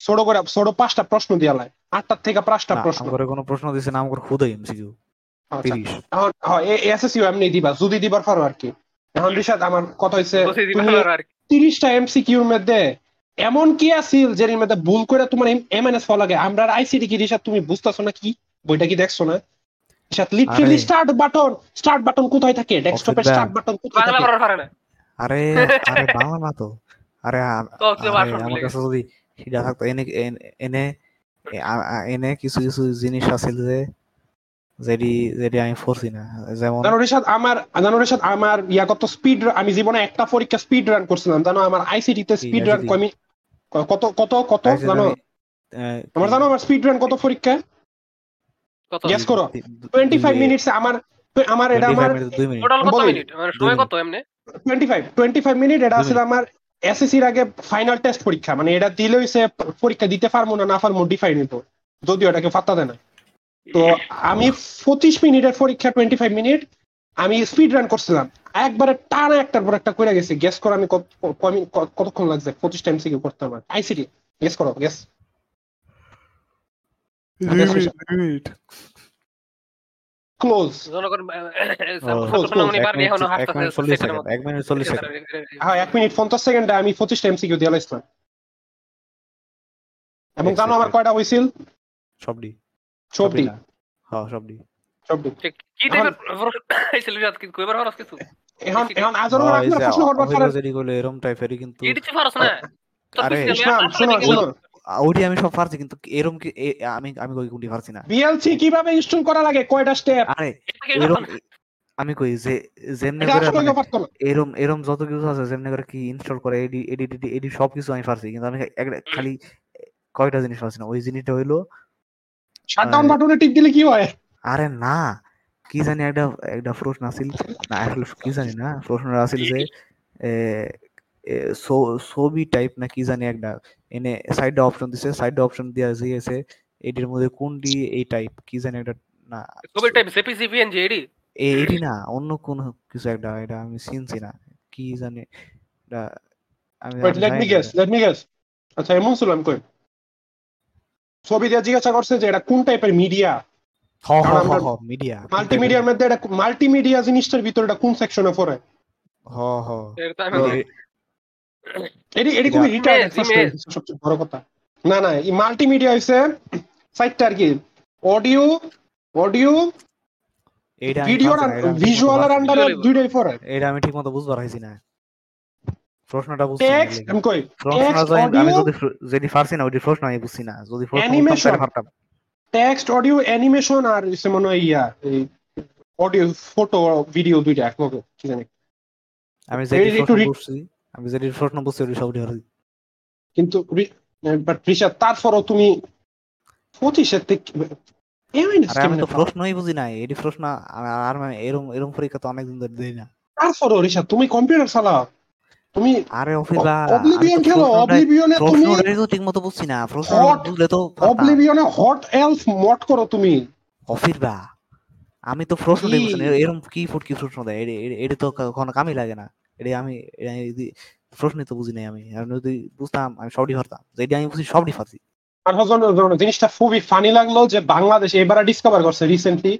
ছোট করে ছোট পাঁচটা প্রশ্ন দিয়া লাই আটটার থেকে পাঁচটা প্রশ্ন। আমগরে কোনো প্রশ্ন দিছে না আমগরে খুদ এমসিকিউ আচ্ছা। 30 এখন হ্যাঁ এসএসইউ এমনি দিবা যদি দিবার পারো আর কি। এখন রিশাদ আমার কথা কি। তিরিশটা এমসিকিউর মধ্যে এমন কি আছিল যের মধ্যে ভুল করে তোমার এমএনএস ফল লাগে? আমরা আইসিডি কি রিশাদ তুমি বুঝতেছো না কি বইটা কি দেখছ না? Rishad literally start button start button কোথায় থাকে? ডেস্কটপের স্টার্ট বাটন কোথায় থাকে? পড়ার পারে না। আরে আরে বাংলা না তো। আরে আরে, আমার কাছে যদি হিডা থাকতো এনে এনে এনে কিছু কিছু জিনিস আছিল যে যেটি যেটি আমি পড়ছি না। যেমন জানো রিশাদ আমার জানো রিশাদ আমার ইয়া কত স্পিড আমি জীবনে একটা পরীক্ষা স্পিড রান করছিলাম। জানো আমার আইসিডি তে স্পিড রান কমি কত কত কত? আইসি জানো? আমার জানো আমার স্পিড রান কত পরীক্ষা কত? Guess করো। দুই- দুই- টোয়েন্টি ফাইভ দুই- মিনিটস আমার আমার এটা 25 আমার টোটাল কত মিনিট মানে সময় কত এমনি? Twenty five twenty five minute. এটা আসলে আমার এসএসসির আগে ফাইনাল টেস্ট পরীক্ষা। মানে এটা দিলে হইছে পরীক্ষা দিতে পারব না না পারব ডিফাইন হইতো যদিও এটাকে পাত্তা দেয় না। তো আমি পঁচিশ মিনিটের পরীক্ষা টোয়েন্টি ফাইভ মিনিট আমি স্পিড রান করছিলাম। একবারে টানা একটার পর একটা কইরা গেছে গেস করো আমি কতক্ষণ লাগছে? পঁচিশ টাইম সিকিউ করতে আমার আইসিডি গেস করো গেস ক্লোজ এক মিনিট হ্যাঁ এক মিনিট পঞ্চাশ সেকেন্ডে আমি দিয়ে লাইছিলাম। এবং জানো আমার কয়টা সবডি। চব্বিশ হ্যাঁ সবডি। কি টাইপের প্রশ্ন ছিল কি কইবার পারছ কিছু এখন এখন আজর প্রশ্ন করবার পারেন অভিরোধ যেটি টাইপেরই কিন্তু এটি তো পারছ না? আরে, physical ইসলাম আটটা শোনো দিকে শোনো গেল। ওটি আমি সব পারছি কিন্তু কি আমি আমি কই কোনটি পারছি না? বিএলসি কীভাবে ইনস্টল করা লাগে? কয়টা স্টেপ আরে? আমি কই যে যেমনে করে মানে এরম এরম যত কিছু আছে যেমনি করে কি ইনস্টল করে এডি এডি এডি এডি সব কিছু আমি পারছি কিন্তু আমি খালি কয়টা জিনিস পারছি না? ওই জিনিসটা হইল শাটডাউন। বাটনে টিপ দিলে কি হয়? আরে না কি জানি একটা একটা প্রশ্ন আছিল না আসলে কি জানি না প্রশ্নটা আছিল যে ছবি টাইপ না কি জানি একটা এনে সাইডে অপশন দিছে সাইডে অপশন দেওয়া দিয়েছে এটির মধ্যে কোনটি এই টাইপ কি জানি একটা না ছবির টাইপ জেপিজি পিএনজি এডি এ- এটি না অন্য কোন কিছু একটা এটা আমি চিনছি না কি জানি এটা আমি let me guess let me guess আচ্ছা এমন ছিল আমি কই? ছবি দিয়ে জিজ্ঞাসা করছে যে এটা কোন টাইপের মিডিয়া হ হ হ হ মিডিয়া মাল্টিমিডিয়ার মধ্যে এটা মাল্টিমিডিয়া জিনিসটার ভিতরে এটা কোন সেকশনে পড়ে? হ হ। এটা তো আমি তো জানি। এ- এটি এটি খুবই রিটার্ড সবচেয়ে বড় কথা। না না এই মাল্টিমিডিয়া হইছে সাইটটা আর কি। অডিও অডিও এইটা ভিডিও ঠিকমতো ভিজুয়াল আর আন্ডারে দুইটাই পড়ে। এটা আমি ঠিক মতো বুঝতে পারছি না। প্রশ্নটা বুঝছি টেক্সট আমি কই? প্রশ্নটা যদি- আমি যদি যদি পারছি না ওই প্রশ্ন আমি বুঝছি না। যদি প্রশ্ন পারতাম টেক্সট অডিও অ্যানিমেশন আর মনে হয় ইয়া অডিও ফটো ভিডিও দুইটা একলগে কি জানি। আমি প্রশ্ন আমি যেটি প্রশ্ন বুঝছি ওটি সবটি পারছি কিন্তু বাট রিশা তারপরও তুমি পঁচিশের থেকে আমি তো প্রশ্নই বুঝি নাই এটি প্রশ্ন আর আমি এরম এরম পরীক্ষা তো অনেকদিন ধরে দিই না। তারপরও তুমি কম্পিউটার চালাও। তুমি আরে অফিলা অবলিভিয়ন খেলো অবলিভিয়নে তুমি বুঝছি না। প্রশ্ন বুঝলে তো অবলিভিয়নে হট এলফ মড করো তুমি। আমি তো প্রশ্নটাই কি? বুঝছি না। এরম কি ফুট কি প্রশ্ন দেয় এটি- এটি- এটি তো কোনো কামই লাগে না। এটি আমি এটি প্রশ্নই তো বুঝি নাই আমি। যদি বুঝতাম আমি সবটি পারতাম যেটি আমি বুঝি সবটি পারছি জিনিসটা খুবই ফানি লাগল যে বাংলাদেশ এবারে ডিসকভার করছে রিসেন্টলি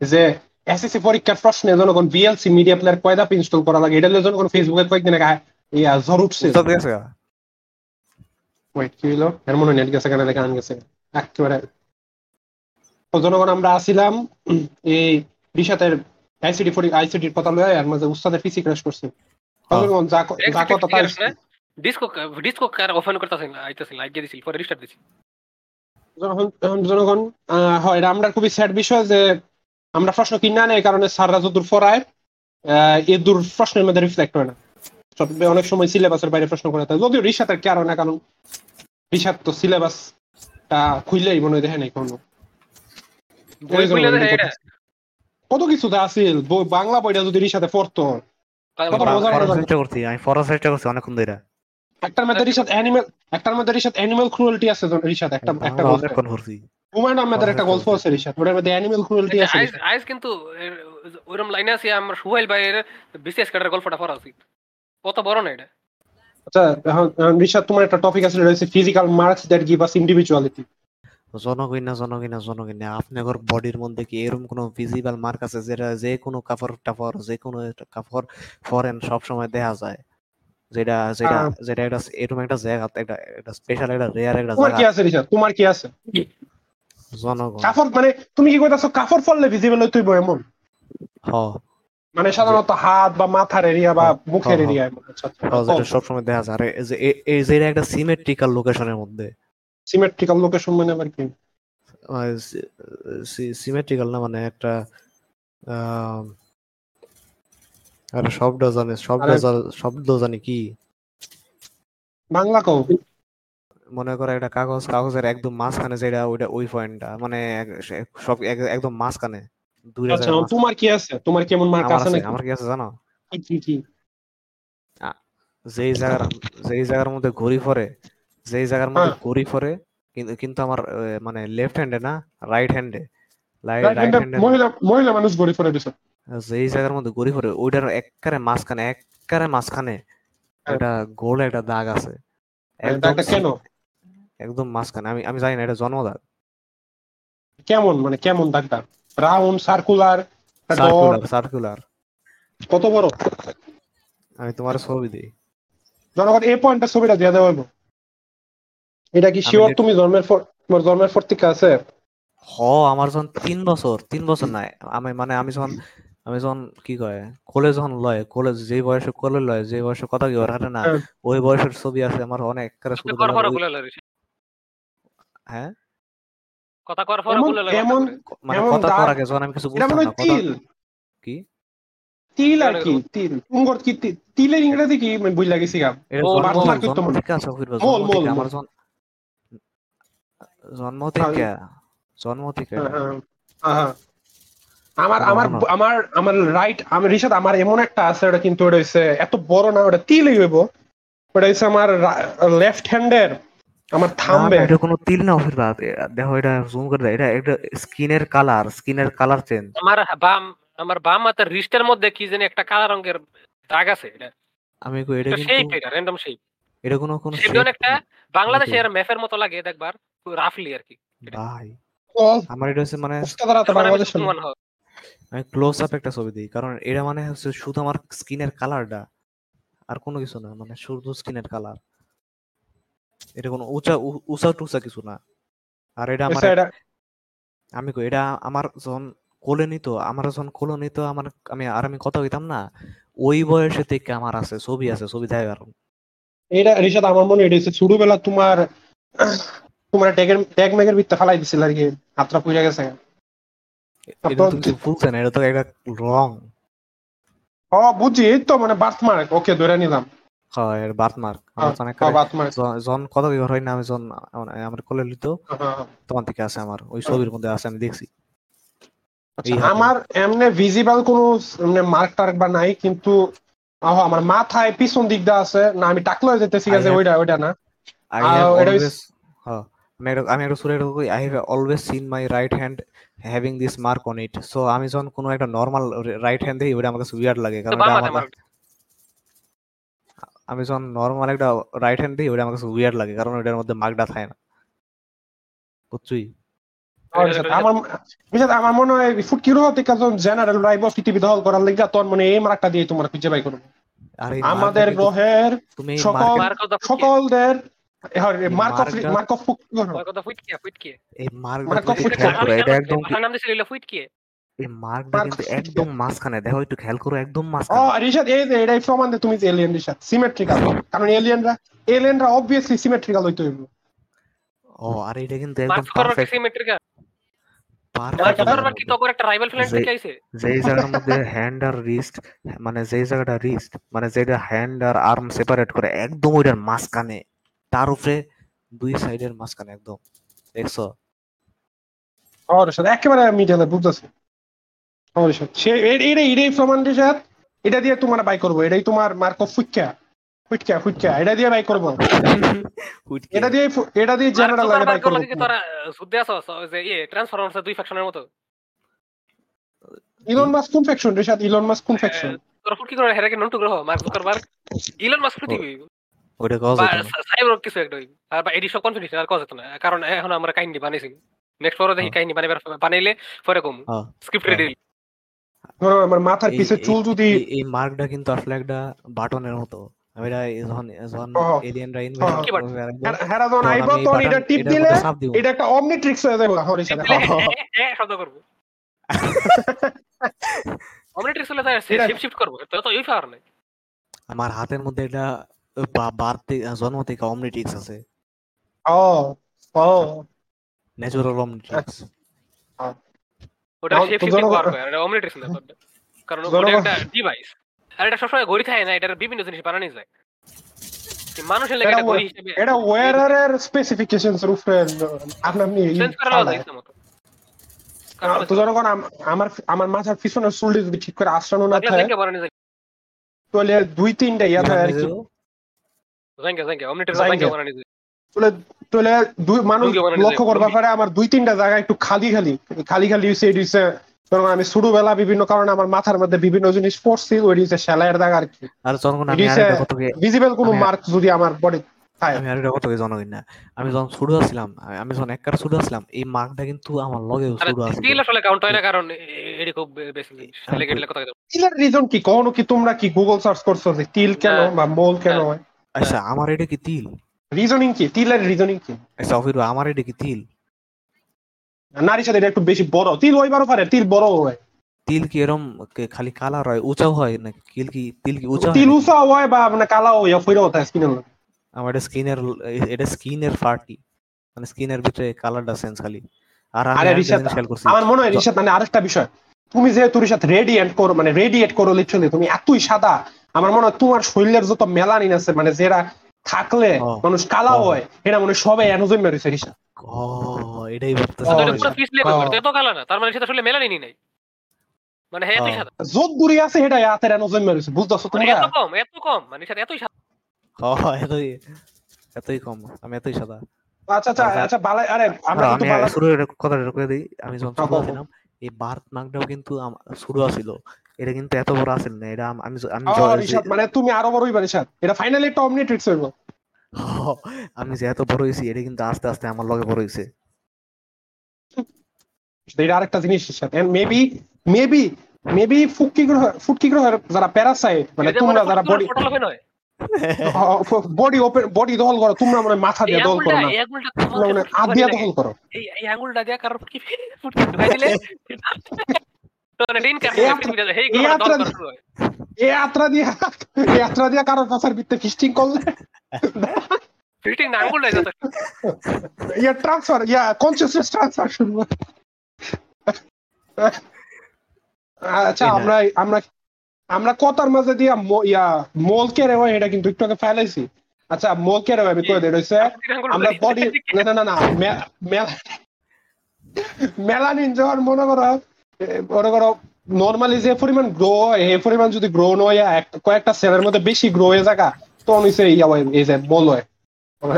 যে এসএসসি পরীক্ষার প্রশ্নে জনগণ বিএলসি মিডিয়া প্লেয়ার কয়দা ইনস্টল করা লাগে? এটা জনগণ ফেসবুকে কয়েকদিন আগে ইয়া জ্বর উঠছে। পেরেছে ওয়েট কি হলো এর মনে নেট গেছে কেন? গান গেছে। একেবারে। তো জনগণ আমরা আসিলাম। এই রিসাতের আইসিডি ফরি আইসিডির কথা লয়ে আর মাঝে উস্তাদের পিসি ক্র্যাশ করছে। জনগণ যা যা কথা তাই ডিসকো ডিসকো কার ওপেন করতেছে না আইতেছে লাইক দিয়ে দিছিল পরে রিস্টার্ট দিছি। জনগণ জনগণ আহ, হয় এটা আমরা খুবই স্যাড বিষয় যে আমরা প্রশ্ন কিনা নেই এই কারণে স্যাররা যদূর পড়ায় আহ, এ দূর প্রশ্নের মধ্যে রিফ্লেক্ট হয় না। সব অনেক সময় সিলেবাসের বাইরে প্রশ্ন করে থাকে। যদিও রিসাতের কারণ না কারণ রিসাত তো সিলেবাসটা খুললেই মনে হয় দেখে নাই কোনো। কত কিছুতে আছিল। বই- বাংলা বইটা যদি রিসাতে পড়তো তাই কত বলে। মজা পড়ার মজা চেষ্টা করছি আমি পড়ার চেষ্টা করছি অনেকক্ষণ ধরে একটার মধ্যে রিসাত অ্যানিমেল একটার মধ্যে রিসাত অ্যানিমেল ক্রুয়েলটি আছে রিসাত একটা একটা বাংলা অনেকক্ষণ পড়ছি। হুমায়ুন আহমেদের একটা গল্প আছে রিসাত ওটার মধ্যে অ্যানিমেল ক্রুয়েলটি আছে আইস আইস কিন্তু এর- ওইরকম লাইনে আছে আমার সুহাইল ভাইয়ের বিসিএস কাটার গল্পটা পড়া উচিত। কত বড় না এটা? আচ্ছা তোমার একটা টপিক আছে রয়েছে physical marks that give us individuality আপনার বডির মধ্যে কি এরকম কোনো ভিজিবল মার্ক আছে যেটা যে কোনো কাপড় টাপড় যে কোনো কাপড় ফরেন সব সময় দেখা যায়? যেটা যেটা যেটা একটা এরকম একটা জায়গা একটা একটা স্পেশাল একটা রেয়ার একটা তোমার কি আছে রিসাত তোমার কি আছে? জনগণ। কাপড় মানে তুমি কি কইতাছো কাপড় পরলে ভিজিবল হইতে এমন? হ। মানে সাধারণত হাত বা মাথার এরিয়া বা হ্যাঁ, মুখের হ্যাঁ, এরিয়া হ, সব সময় দেখা যায়। এই যে একটা সিমেট্রিক্যাল লোকেশনের মধ্যে। সিমেট্রিক্যাল লোকেশন মানে আবার কি? সিমেট্রিক্যাল না মানে একটা আরে শব্দ জানে শব্দ শব্দ জানি কি? বাংলা কও। মনে করো একটা কাগজ কাগজের একদম মাঝখানে যেটা ওইটা ওই পয়েন্টটা মানে সব এক- একদম মাঝখানে। আচ্ছা তোমার কি আছে? তোমার কি এমন মার্ক আছে নাকি? আমার কি আছে জানো? কি- কি যেই জায়গার যেই জায়গার মধ্যে ঘড়ি পরে যেই জায়গার মধ্যে হ্যাঁ। ঘড়ি পরে কিন্তু কিন্তু আমার মানে লেফট হ্যান্ডে না রাইট হ্যান্ডে Right রাইট হ্যান্ডে মহিলা মহিলা মানুষ ফেলে দিছে। যেই জায়গার মধ্যে পড়ে ওইটার এককারে মাঝখানে এককারে মাঝখানে হ্যাঁ। একটা গোল একটা দাগ আছে। একদম দাগটা কেন? একদম মাঝখানে আমি আমি জানি না এটা জন্মদাগ। কেমন মানে কেমন দাগটা? রাউন্ড সার্কুলার সার্কুলার সার্কুলার কত বড়? আমি তোমার ছবি দিই। জনগণ এই পয়েন্টটা ছবিটা দিয়ে দেওয়া হইব এটা কি শিওর যে- তুমি জন্মের পর তোমার জন্মের পর থেকে আছে? হ আমার যখন তিন বছর তিন বছর নাই। আমি মানে আমি যখন আমি যখন কি কয় কোলে যখন লয় কোলে যে বয়সে কলেজ লয় যে বয়সে কথা কি হাতে না হ্যাঁ। ওই বয়সের ছবি আছে আমার অনেক। হ্যাঁ? কথা কর পরে বলে লরিস এমন মানে কথা দাগ- কর আগে যখন আমি কিছু বুঝতাম না তিল। কি? তিল আর কি তিল। তুঙ্গর কি তিলের ইংরেজি কি? আমি মোল, মোল, মোল, আমার জন- জন্ম থেকে? জন্ম থেকে। হ্যাঁ, হ্যাঁ, হ্যাঁ। আমার আমার আমার আমার রাইট আমার রিসাদ আমার এমন একটা আছে ওটা কিন্তু ওটা হচ্ছে এত বড় না ওটা তিলই হইব। ওটা হচ্ছে আমার লেফট হ্যান্ডের আমার থামবে। এটা কোনো তিল না ফিরবা দেখো এটা জুম করে দেয় এটা এটা স্কিনের কালার স্কিনের কালার চেঞ্জ আমার বাম আমার বাম হাতের রিস্টের মধ্যে কি জানি একটা কালো রঙের দাগ আছে এটা? আমি কই এটা শেপ এটা র্যান্ডম শেপ এটা কোনো কোনো শেপ shape একটা বাংলাদেশে. এর ম্যাপের মতো লাগে দেখবার রাফলি আর কি। ভাই আমার এটা হচ্ছে মানে মনে আমি ক্লোজ আপ একটা ছবি দিই কারণ এটা মানে হচ্ছে শুধু আমার স্কিনের কালারটা আর কোনো কিছু না মানে শুধু স্কিনের কালার এটা কোনো উঁচা উঁচা টুচা কিছু না। আর এটা আমার আমি কই এটা আমার যখন কোলে নিত আমার যখন কোলে নিত আমার আমি আর আমি কথা কইতাম না ওই বয়সে থেকে আমার আছে ছবি আছে ছবি দেয় কারণ এটা রিসাদ আমার মনে এটা হচ্ছে ছোটবেলা তোমার তোমার ট্যাগের ট্যাগ ম্যাগের ভিতরে ফালাই দিছিল আর কি হাতটা পুড়ে গেছে। এটা তারপর- ফুলছে না এটা তো একটা রং। ও এই তো মানে বার্থ মার্ক ওকে ধরে নিলাম। হয় বার্থ মার্ক আমার যখন হ্যাঁ, একেবারে বার্থ মার্ক য- যখন কথা হয় না আমি যখন আমার- আমার কোলে তখন থেকে আছে আমার ওই ছবির মধ্যে আছে আমি দেখছি। এই আচ্ছা, আমার এমনি ভিজিবল কোনো এমনি মার্ক টার্ক বা নাই কিন্তু আহ, আমার মাথায় পিছন দিক দিয়ে আছে না আমি টাকলো যেতেছি have- ওইটা ওইটা না। হ্যাঁ, আমি একটা সুরে I have always seen my right hand having this mark on it so আমি যখন কোনো একটা নর্মাল রাইট হ্যান্ড দেখি ওটা আমার কাছে উইয়ার্ড লাগে কারণ এটা আমার আমি যখন নর্মাল একটা রাইট হ্যান্ড দিই ওটা আমার কাছে উইয়ার্ড লাগে কারণ ওটার মধ্যে মার্কটা থাকে না। বুঝছুই? আমার বিশেষ আমার মনে হয় থেকে যখন জেনারেল রাইব পৃথিবী দখল করার লেগে তখন মানে এই মার্কটা দিয়ে তোমরা খুঁজে বাই করব। আমাদের গ্রহের সকল- সকলদের মার্ক অফ মার্কটা- মার্ক অফ মার্ক অফ কি এই এটা একদম নাম দিছিল কি? এই মার্কটা মার্ক কিন্তু একদম মাঝখানে দেখো একটু খেয়াল করো একদম ও মাঝখানে রিশাদ এই যে এটাই প্রমাণ তুমি যে এলিয়েন রিশাদ সিমেট্রিক্যাল কারণ এলিয়েনরা এলিয়েনরা অবভিয়াসলি সিমেট্রিক্যাল হইতে হইব। ও আর এটা কিন্তু একদম পারফেক্ট সিমেট্রিক পারফেক্ট মার্কস এটা- করবার কি তো একটা রাইভাল প্ল্যান যে- থেকে আইছে? যেই জায়গার মধ্যে হ্যান্ড আর রিস্ট মানে যেই জায়গাটা রিস্ট মানে যেটা হ্যান্ড আর আর্ম সেপারেট করে একদম ওইটার মাঝখানে। তার উপরে দুই সাইডের মাঝখানে একদম। দেখছ? ও একেবারে মিডিয়ালে বুঝতেছি। ও সে এটাই প্রমাণ এটা দিয়ে তোমার বাই করব এটাই তোমার মার্ক অফ ফুটকা। ফুটকা ফুটকা এটা দিয়ে বাই করব। এটা দিয়ে এটা দিয়ে জেনারেল লাগে বাই করব। তোরা যুদ্ধে আছো? যে ইয়ে ট্রান্সফরমার্স দুই ফ্যাকশনের মতো। ইলন মাস্ক কোন ফ্যাকশন রিশাদ ইলন মাস্ক কোন ফ্যাকশন তোরা ফুট কি করে হেরাকে গ্রহ মার্ক জুকারবার্গ ইলন মাস্ক ওইটা কজ। সাইবার কিছু একটা আর বা এডি সব কনফিডেন্স আর কজ না। কারণ এখন আমরা কাহিনী বানাইছি। নেক্সট পরে দেখি হ্যাঁ। কাহিনী বানাইবার বানাইলে পরে কম। স্ক্রিপ্ট হ্যাঁ। রেডি ধরো আমার মাথার এই- পিছে চুল যদি এই- মার্কটা কিন্তু আসলে একটা বাটনের মতো। এটা যখন যখন এলিয়েনরা ও। ইনভেশন কি button? করবে একদম, হ্যাঁ- হেরা যখন আইব তখন এটা টিপ দিলে মধ্যে চাপ দিব। এটা একটা অমনিট্রিক্স হয়ে যাবে হরি সাথে এ শব্দ করব। অমনিট্রিক্স হলে শিফট তো তো এই ফার নাই। আমার হাতের মধ্যে এটা বাড়তে জন্ম থেকে অমনিটিক্স আছে। ও ও। ন্যাচুরাল ওটা শিফটিং জনগণ- পাওয়ার করে এটা অমনিট্রিক্স না কারণ ওটা একটা ডিভাইস আর এটা সবসময় ঘড়ি থাকে না এটার বিভিন্ন জিনিস বানানো যায় মানুষের লাগে এটা ঘড়ি হিসেবে এটা ওয়ারারের স্পেসিফিকেশনস এর উপরে আপনি আপনি চেঞ্জ করা। যায় মতো তো জনগণ আম- আমার আমার মাথার পিছনের চুলটি যদি ঠিক করে আশ্রানো না থাকে তাহলে দুই তিনটা ইয়া থাকে আর কি জাঙ্গা জাঙ্গা অমনিট্রিক্স জাঙ্গা। জাঙ্গা বানানো যায় তাহলে দুই মানুষ লক্ষ্য করবা পারে আমার দুই তিনটা জায়গা একটু খালি খালি খালি খালি এটি হইছে কারণ আমি ছোটবেলা বিভিন্ন কারণে আমার মাথার মধ্যে বিভিন্ন জিনিস পড়ছি ওই সেলাইয়ের দাগ আর কি। আর জনগণ আমি ভিজিবল কোনো মার্ক যদি আমার বডি আমি কি জনগণ না আমি যখন ছোট ছিলাম আমি যখন একবার ছোট ছিলাম এই মার্কটা কিন্তু আমার লগে আরে ছোট আছে। স্টিল আসলে কাউন্ট হয় না কারণ এ- এটি খুব কথা রিজন কি? কখনো কি তোমরা কি গুগল সার্চ করছ যে টিল কেন। বা মোল কেন হয়? আচ্ছা আমার এটা কি তিল? রিজনিং কি? টিলের রিজনিং কি? আচ্ছা অফিরু আমার এটা কি তিল নারীর সাথে এটা একটু বেশি বড়। তিল হইবারও পারে তিল বড় হয়। তিল কি এরম খালি কালার হয় উঁচাও হয় না তিল কি তিল কি উঁচা তিল? উঁচা হয় বা মানে কালা হয় ফইরা হতে স্কিনের আমার এটা স্কিনের এটা স্কিনের পার্টি মানে স্কিনের ভিতরে কালারটা সেন্স খালি। আর আরে রিশাদ, আমার মনে হয় রিশাদ মানে আরেকটা বিষয়। তুমি যেহেতু রিশাদ রেডিয়েন্ট করো মানে রেডিয়েট করো লিটারালি তুমি এতই সাদা আমার মনে হয় তোমার শরীরের যত মেলানিন আছে মানে যেটা থাকলে মানুষ কালা হয়। এটা মনে হয় সবাই এনোজম মেরেছে ও এটাই পুরো পিছলে করতে এত কালা না। তার মানে সেটা আসলে মেলানিনই নাই। মানে হ্যাঁ এতই সাদা। যত দূরে আছে এটা হাতের এনোজম মেরেছে বুঝতেছো মানে তোমরা? এত কম এত কম মানে সেটা এতই সাদা। ও এতই এতই কম আমি এতই সাদা। আচ্ছা আচ্ছা আচ্ছা। আচ্ছা বালাই আরে আমরা কিন্তু আমি বালা- শুরু কথাটা ঢুকে দিই। আমি যখন হ্যাঁ, ছিলাম এই বার্থ মার্কটাও কিন্তু শুরু আছিল। এটা কিন্তু এত বড় আছিল না এটা আমি আমি মানে তুমি আরও বড় হইবা রিশাদ এটা ফাইনালি একটা অমনিট্রিক্স হইব। আমি যে এত বড় হয়েছি এটা কিন্তু আস্তে আস্তে আমার লগে বড় হয়েছে। এটা আরেকটা জিনিস রিশাদ মেবি মেবি মেবি ফুটকি গ্রহ ফুটকি গ্রহের যারা প্যারাসাইট মানে তোমরা যারা বডি বডি ওপেন বডি দখল করো তোমরা মানে মাথা দিয়ে দখল আঙ্গুলটা করো না। এই আঙ্গুলটা মানে হাত দিয়ে দখল করো। এই আঙ্গুলটা দিয়া কারোর ফুটকি ফুটকি ঢুকাই দিলে যাত্রা দিয়ে যাত্রা দিয়ে কারোর পাশার ভিত্তে ফিস্টিং করলে? ফিটিং না আঙ্গুলটাই যথেষ্ট ইয়া ট্রান্সফার ইয়া কনসিয়াসনেস ট্রান্সফার শুরু আচ্ছা আমরা আমরা আমরা কথার মাঝে দিয়া ইয়া মোল কেড়ে হয় এটা কিন্তু একটু আগে ফেলাইছি আচ্ছা মোল কেড়ে হয় আমি কই দিই রইছে আমরা বডি না না না মেলানিন যখন মনে করো মনে করো নর্মালি যে পরিমাণ গ্রো হয় এই পরিমাণ যদি গ্রো নয় কয়েকটা সেলের মধ্যে বেশি গ্রো হয়ে থাকা তখন হইছে ইয়া এই যে বল হয় আমার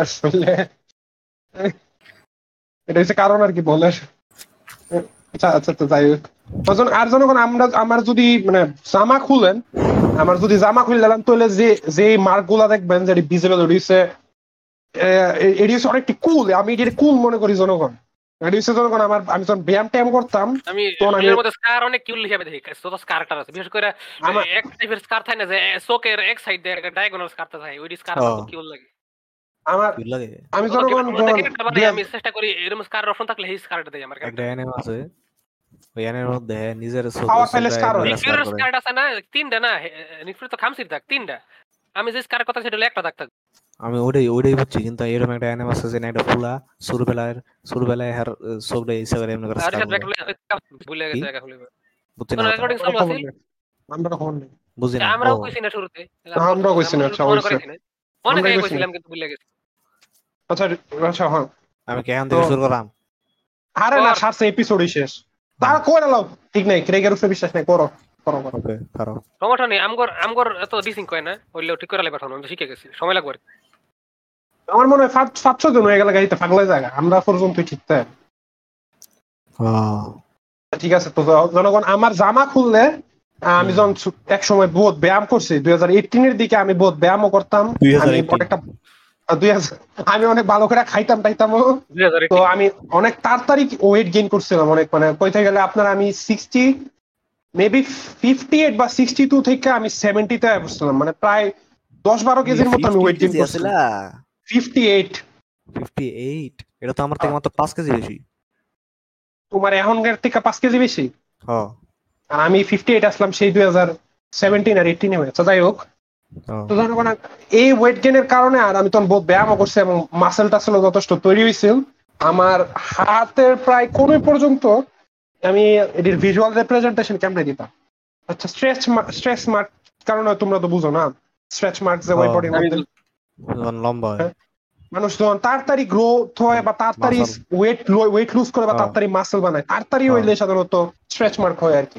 এটা হচ্ছে কারণ আর কি বলে আচ্ছা আচ্ছা তো যাই হোক। আর জনগণ, আমরা, আমার যদি মানে জামা খুলেন, আমার যদি জামা খুলে দিলাম, তাহলে যে যে মার্কগুলা দেখবেন, যে ভিজিবল রয়েছে এটি হচ্ছে অনেকটি কুল আমি এটি কুল মনে করি জনগণ। এটি হচ্ছে আমার আমি যখন ব্যায়াম ট্যায়াম করতাম আমি তখন আমি- মধ্যে স্কার অনেক কিউল হিসাবে দেখি যত স্কারটার আছে। বিশেষ করে এক টাইপের স্কার থাকে না যে চোখের এক সাইড দিয়ে একটা ডায়াগোনাল স্কারটা থাকে ওই স্কার ও। কিউল লাগে। আমার আমি যখন চেষ্টা করি এরকম স্কার অপশন থাকলে এই স্কারটা দেই আমার একটা অ্যানিমে আছে ওই মধ্যে নিজের হয়। স্কার না তিনটা না তো খামসির থাক তিনটা। আমি যে স্কার কথা সেটা একটা দাগ থাকবে আমি ওটাই ওটাই বুঝছি। কিন্তু এরকম একটা অ্যানিমে আছে না একটা ফুলা ছোটবেলায় ছোটবেলায় হার সবটা ইচ্ছা করে এমনি করে। সাথে। ভুলে গেছে জায়গা খুলে বুঝছি না। রেকর্ডিং চালু আছে? আমরা নেই। বুঝি না। আমরাও কইছি না শুরুতে। আমরাও কইছি না, আচ্ছা, মনে না। মনে করে কইছিলাম কিন্তু ভুলে গেছি। আচ্ছা আচ্ছা হ্যাঁ। আমি কেন থেকে শুরু করলাম? আরে না। সারছে এপিসোডই শেষ। তারা করে লাও ঠিক নাই ক্রেগের উপরে বিশ্বাস নাই করো। করো করো। ওকে কারও। সমস্যা নেই আমগর আমগর এত ডিসিং কয় না হইলেও ঠিক করে পাঠানো আমি শিখে গেছি। সময় লাগবে। আমার মনে হয় পাঁচ ছজন হয়ে গেলে গাড়িতে পাগলা জায়গা আমরা পর্যন্ত ঠিক তাই। ঠিক আছে তো জনগণ আমার জামা খুললে আমি যখন এক সময় বহুত ব্যায়াম করছি দুই হাজার এইটিনের দিকে আমি বহুত ব্যায়ামও করতাম। আমি অনেকটা আমি অনেক ভালো করে খাইতাম 2018 তো আমি অনেক তাড়াতাড়ি ওয়েট গেইন করছিলাম অনেক মানে কইতে গেলে আপনার আমি সিক্সটি মেবি ফিফটি এইট বা সিক্সটি টু থেকে আমি সেভেন্টিতে বসছিলাম। মানে প্রায় দশ বারো কেজির মতো আমি ওয়েট গেইন করছিলাম। ফিফটি এইট ফিফটি এইট এটা তো আমার থেকে মাত্র পাঁচ কেজি বেশি। তোমার এখনকার থেকে পাঁচ কেজি বেশি? হ আর আমি ফিফটি এইট আসলাম সেই দুই হাজার সেভেন্টিন আর এইটিনে হয়েছে যাই হোক। হ। তো জনগণ এই ওয়েট গেইনের কারণে আর আমি তখন বহুত ব্যায়ামও করছি এবং মাসেল টাসেলও যথেষ্ট তৈরি হয়েছিল আমার হাতের প্রায় কোন পর্যন্ত আমি এটির ভিজুয়াল রিপ্রেজেন্টেশন কেমনে দিতাম? আচ্ছা স্ট্রেচ স্ট্রেচ মার্ক কারণে তোমরা তো বুঝো না। স্ট্রেচ মার্ক যে ওই হ্যাঁ, বডির মধ্যে যখন লম্বা হয় হ্যাঁ। মানুষ যখন তাড়াতাড়ি গ্রোথ হয় বা তাড়াতাড়ি ওয়েট ওয়েট লুজ করে বা হ্যাঁ। তাড়াতাড়ি মাসেল বানায় তাড়াতাড়ি হ্যাঁ। হইলে সাধারণত স্ট্রেচ মার্ক হয় আর কি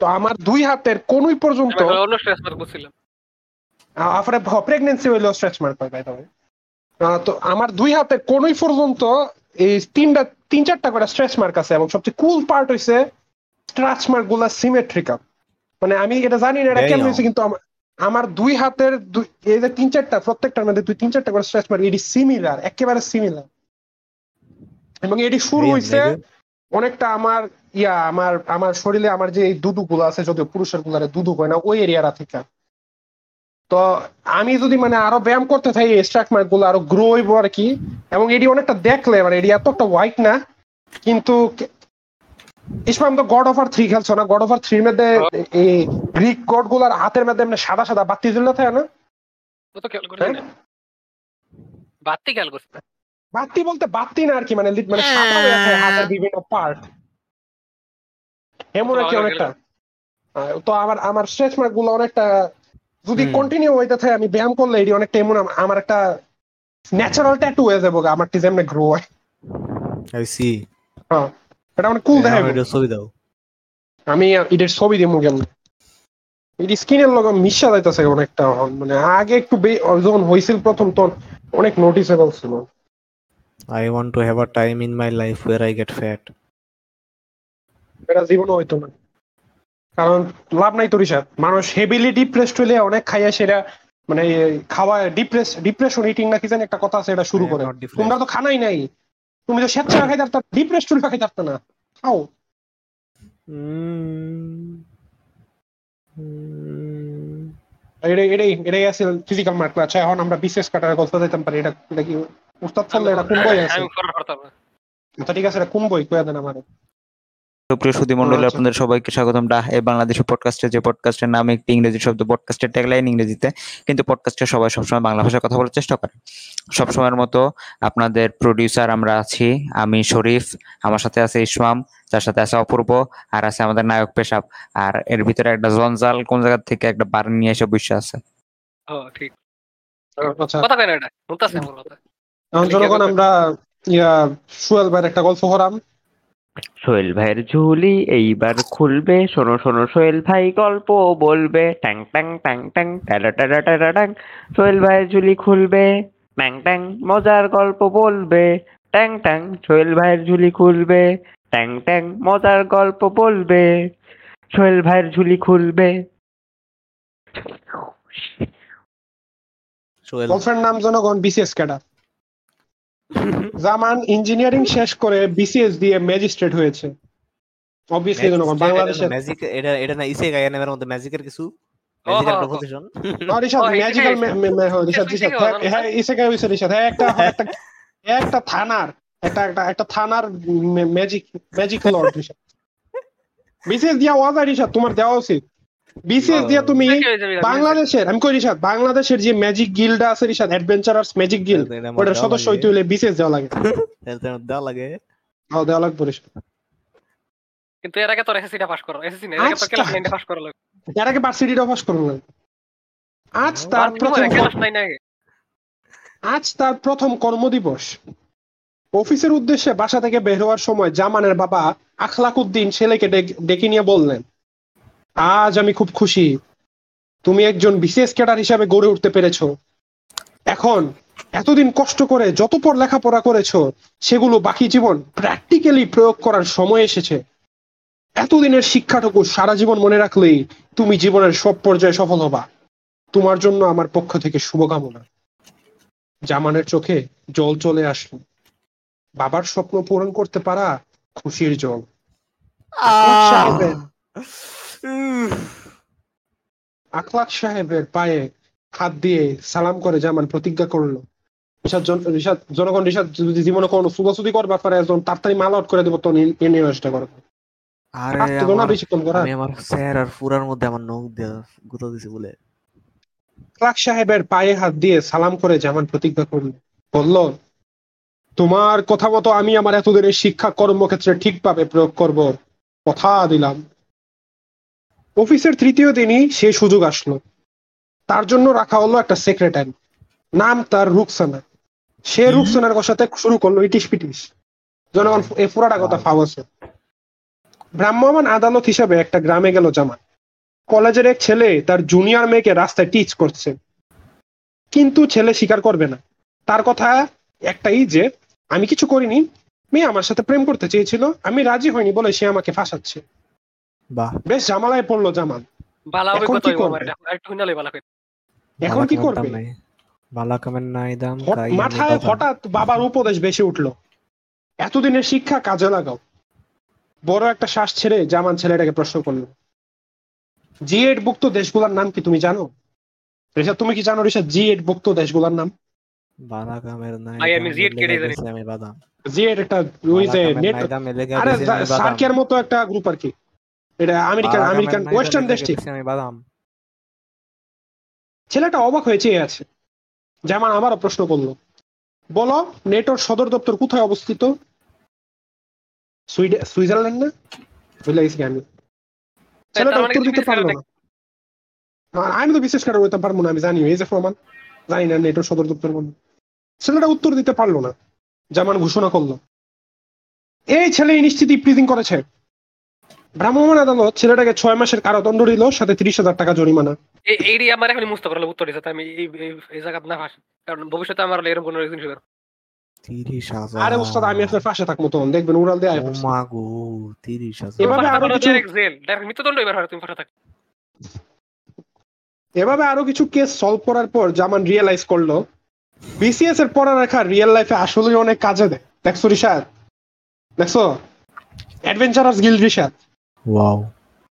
তো আমার দুই হাতের কোনই পর্যন্ত স্ট্রেস মার্ক হইলেও স্ট্রেচ মার্ক হয় বাই দ্য তো আমার দুই হাতে কোনই পর্যন্ত এই তিনটা তিন চারটা করে স্ট্রেচ মার্ক আছে এবং সবচেয়ে কুল পার্ট হইছে স্ট্রাচ মার্কগুলা সিমেট্রিক্যাল মানে আমি এটা জানি না এটা. কেমন হয়েছে কিন্তু আমার- দুই হাতের এই যে তিন চারটা প্রত্যেকটার মধ্যে দুই তিন চারটা করে স্ট্রাচ মার্ক এটি সিমিলার একেবারে সিমিলার এবং এটি শুরু হয়েছে অনেকটা আমার ইয়া আমার আমার শরীরে আমার যে দুদু গুলো আছে যদিও পুরুষের গুলারে দুদু হয় না ওই এরিয়াটা থেকে। তো আমি যদি মানে আরও ব্যায়াম করতে থাকি স্ট্রাক মার্কগুলো আরও গ্রো হইব আর কি। এবং এটি অনেকটা দেখলে মানে এটি এত একটা হোয়াইট না কিন্তু ইসমাম তো গড অফার থ্রি খেলছো না। গড অফার থ্রির মধ্যে এই গ্রিক গডগুলার হাতের মধ্যে এমনি সাদা সাদা বাতি জ্বলে থাকে না? ও তো খেয়াল করছি না খেয়াল করছি। বাতি বলতে বাতি না আর কি মানে মানে সাদা হয়ে আছে হাতের বিভিন্ন পার্ট এমন আর কি অনেকটা। তো আমার আমার স্ট্রেচ মার্কগুলো অনেকটা যদি কন্টিনিউ হইতে থাকে আমি ব্যায়াম করলে এটি অনেকটা এমন আমার একটা ন্যাচারাল ট্যাটু হয়ে যাব গা, আমার টি যেমন গ্রো হয়। I see. হ্যাঁ। এটা অনেক কুল দেখাইবো। আমার এটা ছবি দাও। আমি এটার ছবি দিমু কেন এটি স্কিনের লগে মিশা যাইতেছে অনেকটা মানে আগে একটু যখন হয়েছিল প্রথম তখন অনেক নোটিসেবল ছিল। I want to have a time in my life where I get fat. এটা জীবনে হইতো না। কারণ লাভ নাই তো রিসাদ মানুষ হেভিলি ডিপ্রেসড হইলে অনেক খাইয়া সেরা মানে খাওয়া ডিপ্রেস ডিপ্রেশন ইটিং না কি জানি একটা কথা আছে এটা শুরু করে। তোমরা তো খানাই নাই। তুমি তো স্বেচ্ছা খাইতে পারতা ডিপ্রেস হলে খাইতে পারতা না। খাও. এটাই এটাই এটাই আছে ফিজিক্যাল মার্ক আচ্ছা এখন আমরা বিশেষ কাটার গল্প দিতাম পারি। এটা কি উস্তাদ ফলে এটা কোন বই আছে। আচ্ছা ঠিক আছে এটা কোন বই? কয়ে দেন আমার। সুপ্রিয় মন্ডলী আচ্ছা। আপনাদের সবাইকে স্বাগতম। বাংলাদেশি পডকাস্টে যে পডকাস্টের নাম একটি ইংরেজি শব্দ পডকাস্টের ট্যাগলাইন ইংরেজিতে কিন্তু পডকাস্টে সবাই সবসময় বাংলা ভাষায় কথা বলার চেষ্টা করে। সবসময়ের মতো আপনাদের প্রডিউসার আমরা আছি আমি শরীফ আমার সাথে আছে ইসমাম তার সাথে আছে অপূর্ব আর আছে আমাদের নায়ক পেশাব। আর এর ভিতরে একটা জঞ্জাল কোন জায়গা থেকে একটা বার নিয়ে এসে বসে আছে? ঠিক। আচ্ছা। কথা কেন এটা? আমরা ইয়া সুয়েল ভাইয়ের একটা গল্প করাম। সোহেল ভাইয়ের ঝুলি এইবার খুলবে। শোনো শোনো সোহেল ভাই গল্প বলবে। ট্যাং ট্যাং ট্যাং ট্যাং ট্যারা ট্যারা ট্যারা ট্যাং। সোহেল ভাইয়ের ঝুলি খুলবে। ট্যাং ট্যাং মজার গল্প বলবে। ট্যাং ট্যাং সোহেল ভাইয়ের ঝুলি খুলবে। ট্যাং ট্যাং মজার গল্প বলবে। সোহেল ভাইয়ের ঝুলি খুলবে। সোহেল গল্পের নাম জনগণ বিশেষ ক্যাডার। জামান ইঞ্জিনিয়ারিং শেষ করে বিসিএস দিয়ে ম্যাজিস্ট্রেট হয়েছে। অবভিয়াসলি জনগণ বাংলাদেশের ম্যাজিক এটা এটা না ইসে গায় নামের মধ্যে ম্যাজিকের কিছু? ম্যাজিকের হ্যাঁ, রিশাদ ম্যাজিক্যাল এটাই রিশাদ রিশাদ হ্যাঁ, হইছে রিশাদ হ্যাঁ একটা একটা একটা থানার একটা একটা একটা থানার magic magic lord Rishad BCS দিয়া ওয়াজা রিশাদ তোমার দেওয়া উচিত। বিসিএস দিয়া তুমি হয়ে? বাংলাদেশের আমি কই রিশাদ? বাংলাদেশের যে ম্যাজিক গিল্ডটা আছে রিশাদ অ্যাডভেঞ্চারার্স ম্যাজিক গিল্ড ওটার সদস্য। হইতে হইলে বিসিএস দেওয়া লাগে। দেওয়া লাগে। হ্যাঁ দেওয়া লাগবে রিশাদ। কিন্তু এর আগে তোর এসএসসি পাস করো এসএসসি না এর আগে তো। ক্লাস 9 পাস করো লাগে এর আগে ভার্সিটিটা পাস করুন আজ তার প্রথম ক্লাস 9 আগে। আজ তার প্রথম কর্মদিবস। অফিসের উদ্দেশ্যে বাসা থেকে বের হওয়ার সময় জামানের বাবা আখলাক উদ্দিন ছেলেকে ডেকে নিয়ে বললেন আজ আমি খুব খুশি। তুমি একজন বিশেষ ক্যাডার হিসাবে গড়ে উঠতে পেরেছ। এখন এতদিন কষ্ট করে যত পর লেখাপড়া করেছ সেগুলো বাকি জীবন প্র্যাকটিক্যালি প্রয়োগ করার সময় এসেছে। এতদিনের শিক্ষাটুকু সারা জীবন মনে রাখলেই তুমি জীবনের সব পর্যায়ে সফল হবা। তোমার জন্য আমার পক্ষ থেকে শুভকামনা। জামানের চোখে জল চলে আসলো। বাবার স্বপ্ন পূরণ করতে পারা খুশির জল। আখলাক সাহেবের পায়ে হাত দিয়ে সালাম করে জামান প্রতিজ্ঞা করল। জনগণ রিশাদ যদি জীবনে কোনো সুবাসুদি করবার পারে একজন তাড়াতাড়ি মাল আউট করে দেবো তো এ নিয়ে চেষ্টা করো আরে করা আমি আমার স্যার আর পুরার মধ্যে আমার নখ দিয়ে গুঁতো দিছে বলে। সাহেবের পায়ে হাত দিয়ে সালাম করে জামান প্রতিজ্ঞা করল। বলল তোমার কথা মতো আমি আমার এতদিনের শিক্ষা কর্মক্ষেত্রে ঠিকভাবে প্রয়োগ করব। কথা দিলাম। অফিসের তৃতীয় দিনই সেই সুযোগ আসলো। তার জন্য রাখা হলো একটা সেক্রেটারি নাম তার রুকসানা। সে? রুকসানার সাথে শুরু করল ইটিস পিটিস জনগণ এ পুরাটা কথা ফাও আছে ভ্রাম্যমান আদালত হিসাবে একটা গ্রামে গেল জামান কলেজের এক ছেলে তার জুনিয়র মেয়েকে রাস্তায় টিচ করছে। কিন্তু ছেলে স্বীকার করবে না। তার কথা একটাই যে আমি কিছু করিনি। মেয়ে আমার সাথে প্রেম করতে চেয়েছিল। আমি রাজি হইনি বলে সে আমাকে ফাঁসাচ্ছে। বাহ। বেশ জামালায় পড়ল জামান বালা এখন অভিজ্ঞতা কি করবে? একটু হিনালে বালা এখন কি করবে। বালা কামের নাই দাম হট- তাই আমি মাথায় হঠাৎ বাবার উপদেশ বেশি উঠল। এতদিনের শিক্ষা কাজে লাগাও। বড় একটা শ্বাস ছেড়ে জামান ছেলেটাকে প্রশ্ন করল জি এইট ভুক্ত দেশগুলোর নাম কি তুমি জানো? ঋষাদ তুমি কি জানো ঋষাদ জি এইট ভুক্ত দেশগুলোর নাম? একটা গ্রুপ আর কি। এটা আমেরিকান আমেরিকান ওয়েস্টার্ন দেশ ঠিক আমি বাদাম। ছেলেটা অবাক হয়ে চেয়ে আছে। যেমন আমারও প্রশ্ন করল। বলো নেটোর সদর দপ্তর কোথায় অবস্থিত? সুইজারল্যান্ড না? বুঝলে গেছি আমি। ছেলেটা উত্তর দিতে business পারল না। আমি তো বিশেষ করে হইতে পারব না আমি জানি এই যে প্রমাণ। জানি না নেটোর সদর দপ্তর কোন। ছেলেটা উত্তর দিতে পারল না। জামান ঘোষণা করল। এই ছেলে নিশ্চিত ইপ্রিজিং করেছে। ভ্রাম্যমাণ আদালত ছেলেটাকে ছয় মাসের কারাদণ্ড দিল সাথে তিরিশ হাজার টাকা জরিমানা। এই এইডি আমার এখন মুস্ত করলে উত্তর দিছে আমি এই জায়গা না ফাঁস। কারণ ভবিষ্যতে আমার এরকম কোনো রিজন হবে তিরিশ হাজার। আরে ওস্তাদ আমি আপনার পাশে থাকব তখন দেখবেন উড়াল দিয়ে আয় ও পড়ছে। মা গো তিরিশ হাজার। এভাবে আরও কিছু জেল ডাইরেক্ট মৃত্যুদণ্ড এবার হয় তুমি ফাঁসা থাক। এভাবে আরও কিছু কেস সলভ করার পর জামান রিয়েলাইজ করল বিসিএস এর পড়ালেখা রিয়েল লাইফে আসলে অনেক কাজে দেয়। দেখছ রিশাদ? দেখছ? অ্যাডভেঞ্চারাস গিল রিশাদ? ওয়াও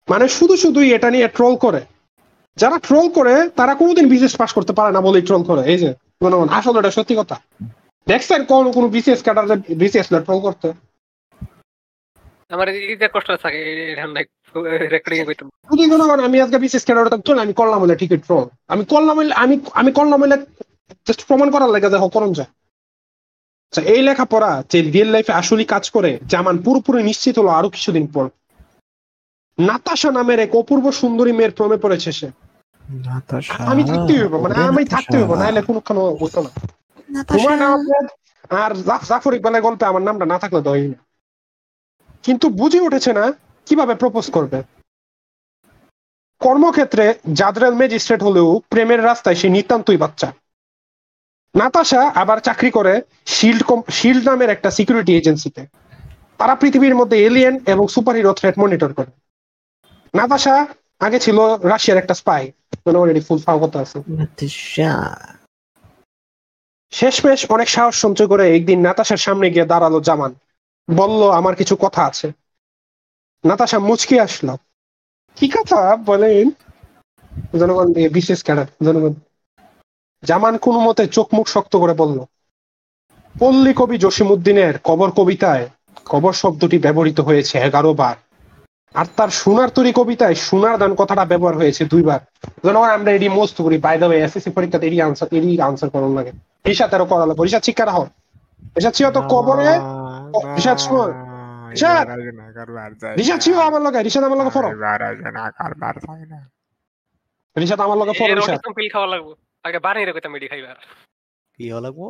মানে শুধু শুধুই এটা নিয়ে ট্রোল করে। যারা ট্রোল করে তারা কোনোদিন বিসিএস পাস করতে পারে না বলেই ট্রোল করে। এই যে মনে আসলে এটা সত্যি কথা। দেখছেন কোন কোন বিসিএস ক্যাডার বিসিএস না ট্রোল করতে? আমার এইটা কষ্ট থাকে রেকর্ডিং করতে যদি আমি আজকে বিসিএস ক্যাডার হতাম তো আমি করলাম হলে টিকিট ট্রোল আমি করলাম হলে আমি আমি করলাম হলে জাস্ট প্রমাণ করার লাগে দেখো করণ যায় আচ্ছা, এই লেখাপড়া যে রিয়েল লাইফে আসলে কাজ করে জামান পুরোপুরি নিশ্চিত হলো আরও কিছুদিন পর। নাতাশা নামের এক অপূর্ব সুন্দরী মেয়ের প্রেমে পড়েছে সে। আমি থাকতে হইব মানে আমি থাকতে হইব নাতাশা। নাহলে কোনোখানে হতো না। হুমায়ুন আহমেদ আর জাফ- জাফর ইকবালের গল্পে আমার নামটা না থাকলে হয়ই না। কিন্তু বুঝে উঠেছে না কীভাবে প্রপোজ করবে। কর্মক্ষেত্রে জাদরেল ম্যাজিস্ট্রেট হলেও প্রেমের রাস্তায় সে নিতান্তই বাচ্চা। নাতাশা আবার চাকরি করে শিল্ড শিল্ড নামের একটা সিকিউরিটি এজেন্সিতে তারা পৃথিবীর মধ্যে এলিয়েন এবং সুপারহিরো থ্রেট মনিটর করে। নাতাশা আগে ছিল রাশিয়ার একটা স্পাই অলরেডি ফুল ফাও কথা আছে। শেষমেশ অনেক সাহস সঞ্চয় করে একদিন নাতাশার সামনে গিয়ে দাঁড়াল জামান। বলল আমার কিছু কথা আছে। নাতাশা মুচকি আসলো। কি কথা? বলেন। জনগণ বিশেষ ক্যাডার জনগণ। জামান কোনো মতে চোখ মুখ শক্ত করে বলল পল্লী কবি জসিমুদ্দিনের কবর কবিতায় কবর শব্দটি ব্যবহৃত হয়েছে এগারো বার। আর তার সোনার তরি কবিতায় সোনার দান কথাটা ব্যবহার হয়েছে দুইবার। জনগণ আমরা এটি মস্ত করি। বাই দ্য এসএসসি পরীক্ষাতে এটি আনসার এটি আনসার করার লাগে। রিসা তেরো করা লাগবে। রিসা শিক্ষা রাখো রিসা ছিল তো কবরে। ও, রিশাদ শোন। রিশাদ! রিসা ছিল আমার লগে। আমার লগে ফরো আমার লগে ফরো পিল খাওয়া লাগবো। আগে বানিয়ে মেডি খাইবার কি হলো গো?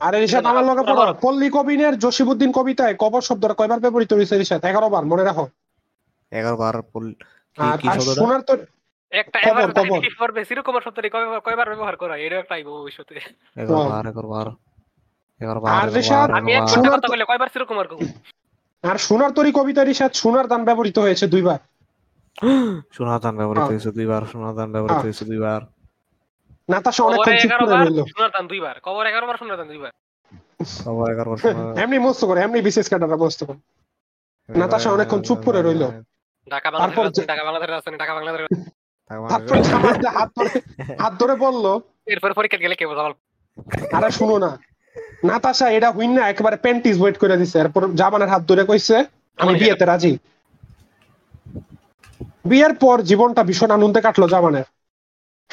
আরে আমার লগে ফরো পল্লী কবিনের জসিমুদ্দিন কবিতায় কবর শব্দটা কয়বার ব্যবহৃত হয়েছে এগারো বার মনে রাখো। এগারো বার পল- কি আর কি আর শব্দটা? সোনার একটা এবার কবর। করবে সিরকমার শব্দটি কয়বার কয়বার ব্যবহার করা একটা আইবো ভবিষ্যতে। এগারো বার এগারো বার এগারো বার এগারো রিশাদ, বার, আমি এক ঘণ্টা শোনার কথা তো- কয়বার সিরকমার কম আর সোনার তরি সোনার দান ব্যবহৃত হয়েছে দুইবার। ব্যবহৃত। হয়েছে দুইবার সোনাদান ব্যবহৃত হ্যাঁ। হয়েছে দুইবার। নাতাশা কবরে অনেকক্ষণ চুপ করে রইল। সোনার দান দুইবার। কবর বার সোনার দান দুইবার। বার এমনি মস্ত করে এমনি বিশেষ কাটাটা মস্ত করে। নাতাশা অনেকক্ষণ চুপ করে রইল। ঢাকা তারপর বাংলাদেশের যে- রাজধানী ঢাকা বাংলাদেশের রাজধানী ঢাকা বাংলাদেশের তারপরে জামান যে হাত ধরে বলল। এরপর পরীক্ষা গেলে কে বোঝাল আরে শুনো না। নাতাশা এটা হুইন না একেবারে প্যান্টিস ওয়েট করে দিছে। এরপর জামানের হাত ধরে কইছে আমি বিয়েতে রাজি। বিয়ের পর জীবনটা ভীষণ আনন্দে কাটলো জামানের।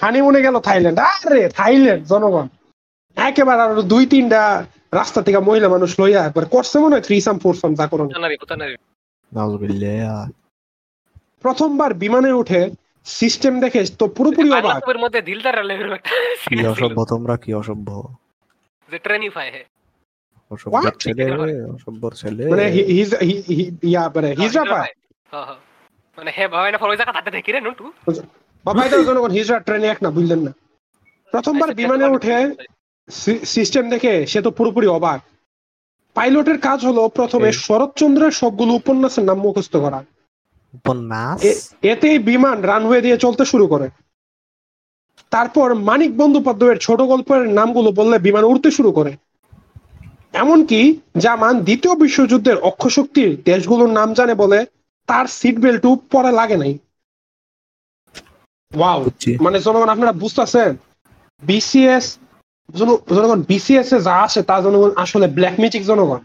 হানিমুনে গেল থাইল্যান্ড। আরে থাইল্যান্ড জনগণ। একেবারে আর দুই তিনটা রাস্তা থেকে মহিলা মানুষ লইয়া একবার করছে মনে হয় থ্রিসাম ফোরসাম যা করুন পুতানারি পুতানারি নাউজুবিল্লাহ। প্রথমবার বিমানে উঠে সিস্টেম দেখে তো পুরোপুরি অবাক। বাংলাদেশের মধ্যে দিলদার লেভেল একটা কি অসভ্য তোমরা কি অসভ্য? যে হে। অসভ্য ছেলে অসভ্য ছেলে। মানে হি- হিজ হি- হি- ইয়া মানে হিজরা পায়? হ্যাঁ, হ্যাঁ। মানে হে ভাই না জায়গা তাতে দেখি রে নুটু। বাবাই তো জনগণ হিজরা ট্রেনে এক না বুঝলেন না। প্রথমবার আচ্ছা, বিমানে উঠে সিস্টেম দেখে সে তো পুরোপুরি অবাক। পাইলটের কাজ হলো প্রথমে শরৎচন্দ্রের সবগুলো উপন্যাসের নাম মুখস্থ করা। উপন্যাস এতেই বিমান রানওয়ে দিয়ে চলতে শুরু করে। তারপর মানিক বন্দ্যোপাধ্যায়ের ছোট গল্পের নামগুলো বললে বিমান উড়তে শুরু করে। এমনকি জামান দ্বিতীয় বিশ্বযুদ্ধের অক্ষশক্তির দেশগুলোর নাম জানে বলে তার সিট বেল্টও পরে লাগে নাই। ওয়াও মানে জনগণ আপনারা বুঝতেছেন? বিসিএস জনগণ বিসিএস এ যা আসে তা জনগণ আসলে ব্ল্যাক ম্যাজিক জনগণ।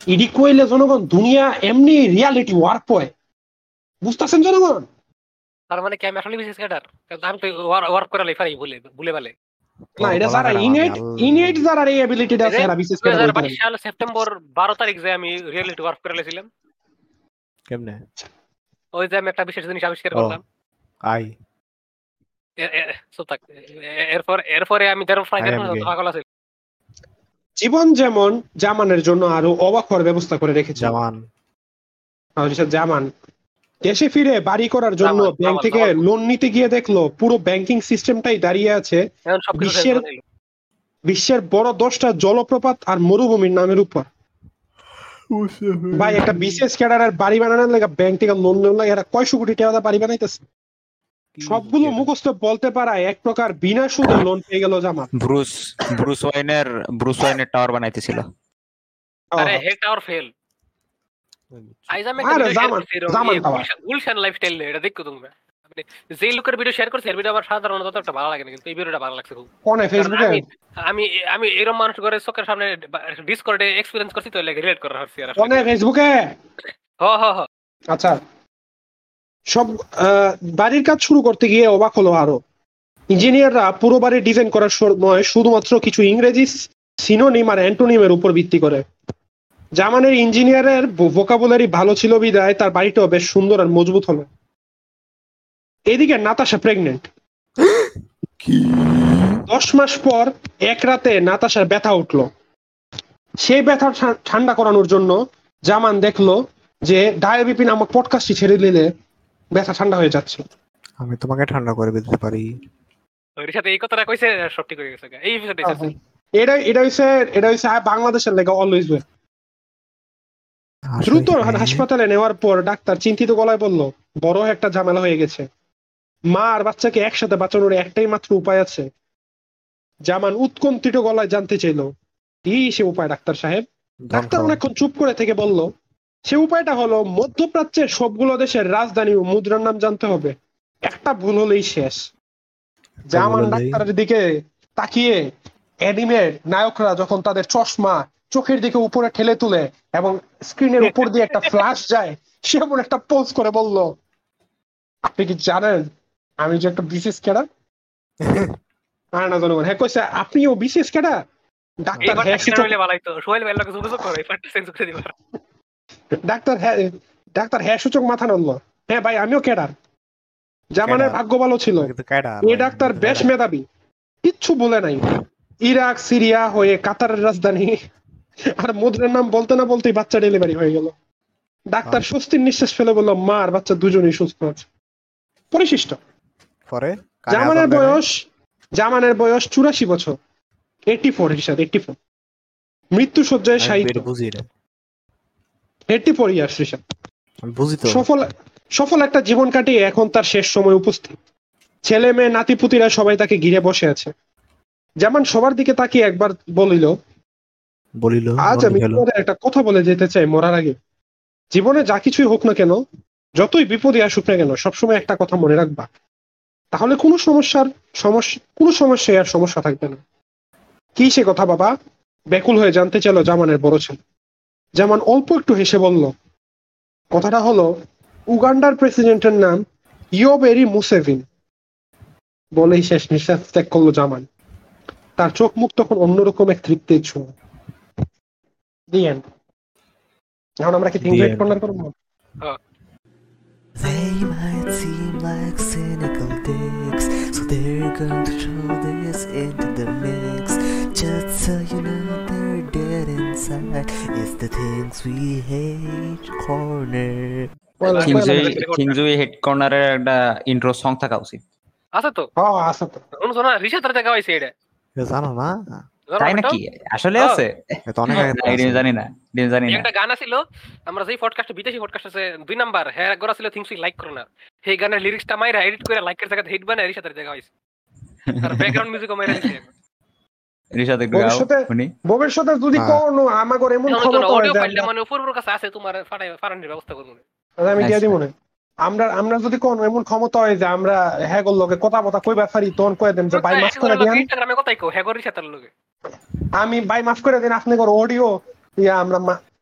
ইডি কইলে জনগণ দুনিয়া এমনি রিয়ালিটি ওয়ার্ক হয়। বুঝতেছেন জনগণ? তার মানে কি আমি আসলে বিশেষ ক্যাডার? আমি তো ওয়ার্ক করে লাইফারি ভুলে ভুলে ভালে না এটা যারা ইনেট ইনেট যারা এই এবিলিটিটা আছে এরা বিশেষ করে হাজার বলতে বাইশ সাল সেপ্টেম্বর বারো তারিখ যে আমি রিয়েলিটি ওয়ার্ক করে লেছিলাম। কেমনে? ওই যে আমি একটা বিশেষ জিনিস আবিষ্কার। করলাম। আই। এরপর এরপরে আমি দেড় ফ্রাই I am gay. পাগল আছে। জীবন যেমন জামানের জন্য আরও অবাক হওয়ার ব্যবস্থা করে রেখেছে। জামান। আর জামান দেশে ফিরে বাড়ি করার জন্য ব্যাংক থেকে লোন নিতে গিয়ে দেখল পুরো ব্যাংকিং সিস্টেমটাই দাঁড়িয়ে আছে। বিশ্বের- বিশ্বের বড় দশটা জলপ্রপাত আর মরুভূমির নামের উপর। ভাই একটা বিশেষ ক্যাডারের বাড়ি বানানোর লেগে ব্যাংক থেকে লোন নেওয়ার লাগে এরা কয়শো কোটি টাকা বাড়ি বানাইতেছে। সবগুলো মুখস্থ বলতে পারায় এক প্রকার বিনা সুদে লোন পেয়ে গেল জামাত। ব্রুস ব্রুস ওয়াইনের ব্রুস ওয়াইনের টাওয়ার বানাইতেছিল। আরে হেড টাওয়ার ফেল আইজ আমি আরে জামান- জামান টাওয়ার। গুলশান লাইফস্টাইল এটা দেখো তুমি। মানে যে লোকের ভিডিও শেয়ার করছে এর ভিডিও আমার সাধারণত একটা ভালো লাগে না কিন্তু এই ভিডিওটা ভালো লাগছে খুব। কোনে ফেসবুকে আমি আমি এরকম মানুষ করে চোখের সামনে ডিসকর্ডে এক্সপিরিয়েন্স করছি তো লাগে রিলেট করা হচ্ছে আর আসলে। ফেসবুকে হ হ হ। আচ্ছা। সব আহ, বাড়ির কাজ শুরু করতে গিয়ে অবাক হলো আরও। ইঞ্জিনিয়াররা পুরো বাড়ি ডিজাইন করার সময় শুধুমাত্র কিছু ইংরেজি সিনোনিম আর অ্যান্টোনিমের উপর ভিত্তি করে। জামানের ইঞ্জিনিয়ারের ভোকাবুলারি ভালো ছিল বিদায় তার বাড়িটাও বেশ সুন্দর আর মজবুত হলো। এদিকে নাতাশা প্রেগনেন্ট দশ মাস পর এক রাতে নাতাশার ব্যথা উঠল। সেই ব্যথা ঠান্ডা করানোর জন্য জামান দেখল যে ডায়াবিপি নামক পডকাস্টটি ছেড়ে দিলে ব্যথা ঠান্ডা হয়ে যাচ্ছে। আমি তোমাকে ঠান্ডা করে দিতে পারি। ওর সাথে এই কথাটা কইছে সব ঠিক হয়ে গেছে এই এপিসোডে এটা এটা হইছে এটা হইছে বাংলাদেশের লেগে অলওয়েজ ওয়ে দ্রুত হাসপাতালে নেওয়ার পর ডাক্তার চিন্তিত গলায় বলল বড় একটা ঝামেলা হয়ে গেছে। মা আর বাচ্চাকে একসাথে বাঁচানোর একটাই মাত্র উপায় আছে। জামান উৎকণ্ঠিত গলায় জানতে চাইলো কি সে উপায় ডাক্তার সাহেব? ডাক্তার অনেকক্ষণ চুপ করে থেকে বলল সে উপায়টা হলো মধ্যপ্রাচ্যের সবগুলো দেশের রাজধানী ও মুদ্রার নাম জানতে হবে। একটা ভুল হলেই শেষ। জামান ডাক্তারের দিকে তাকিয়ে অ্যানিমের নায়করা যখন তাদের চশমা চোখের দিকে উপরে ঠেলে তুলে এবং স্ক্রিনের উপর দিয়ে একটা ফ্ল্যাশ যায় সে এমন একটা পোজ করে বলল আপনি কি জানেন আমি যে একটা বিশেষ ক্যাডার? আর না জনগণ। হ্যাঁ কইছে আপনিও বিশেষ ক্যাডার? ডাক্তার হ্যাঁ ডাক্তার হ্যাঁ ডাক্তার হ্যাঁ সূচক মাথা নড়লো। হ্যাঁ ভাই আমিও ক্যাডার। জামানের। ভাগ্য ভালো ছিল। এই ডাক্তার বেশ মেধাবী। কিচ্ছু বলে নাই। ইরাক সিরিয়া হয়ে কাতারের রাজধানী। আর মুদ্রার নাম বলতে না বলতেই বাচ্চা ডেলিভারি হয়ে গেল। ডাক্তার স্বস্তির নিঃশ্বাস ফেলে বলল মা আর বাচ্চা দুজনেই সুস্থ আছে। পরিশিষ্ট। পরে? জামানের বয়স জামানের বয়স চুরাশি বছর। এইটি ফোর হিসাবে এইটি ফোর মৃত্যু সজ্জায় সাহিত্য এইটি ফোর ইয়ার্স হিসাব সফল সফল একটা জীবন কাটিয়ে এখন তার শেষ সময় উপস্থিত। ছেলে মেয়ে নাতিপুতিরা সবাই তাকে ঘিরে বসে আছে। যেমন সবার দিকে তাকিয়ে একবার বলিল বলিল আজ আমি তোমাদের একটা কথা বলে যেতে চাই মরার আগে। জীবনে যা কিছুই হোক না কেন যতই বিপদে আসুক না কেন সবসময় একটা কথা মনে রাখবা। তাহলে কোনো সমস্যার সমস্যা কোনো সমস্যায় আর সমস্যা থাকবে না। কি সে কথা বাবা? ব্যাকুল হয়ে জানতে চাইলো জামানের বড় ছেলে। যেমন অল্প একটু হেসে বলল কথাটা হলো উগান্ডার প্রেসিডেন্টের নাম ইয়োবেরি মুসেভিন। বলেই শেষ নিঃশ্বাস ত্যাগ করল জামান। তার চোখ মুখ তখন অন্যরকম এক তৃপ্তির ছোঁয়া। দি এন্ড এখন আমরা কি থিংস end. কর্নার করব They might seem like cynical dicks, so they're going to throw this into the mix. Just so you know they're dead inside. It's the things we hate corner. Well, কিংজুই head কর্নারের একটা intro song থাকা উচিত আছে তো হ্যাঁ আছে তো শুনছো না রিসা তার দেখা হয়েছে এটা জানো না তাই নাকি? আসলে হ্যাঁ। আছে। এটা অনেক আগে না, এটা আমি জানি না জানি না। একটা গান আছিল আমরা যেই পডকাস্ট বিদেশি পডকাস্ট আছে দুই নাম্বার হ্যাঁ গড়া ছিল থিংস লাইক করো না। সেই গানের লিরিক্সটা মাইরা এডিট করে লাইকের জায়গায় হিট বানায় রিসাতের জায়গা হইছে আর ব্যাকগ্রাউন্ড মিউজিকও মাইরা দিছে রিশাদ একটু গাও ভবিষ্যতে- শুনি। ভবিষ্যতে যদি হ্যাঁ। কোনো আমাগর এমন হয় আমরা- মানে উপর উপর কাছে আছে তোমার ফাটাই ফাটানোর ব্যবস্থা করব। না। আমি দিয়ে আচ্ছা। দিব না। আমরা আমরা যদি কোনো এমন ক্ষমতা হয় যে আমরা হ্যাঁ লগে কথা বথা কইবা পারি তখন কয়ে দেন যে ভাই মাফ করে দিন ইনস্টাগ্রামে কথাই কো হ্যাঁ রিসাতের লগে। আমি ভাই মাফ করে দিন আপনি করে অডিও ইয়া আমরা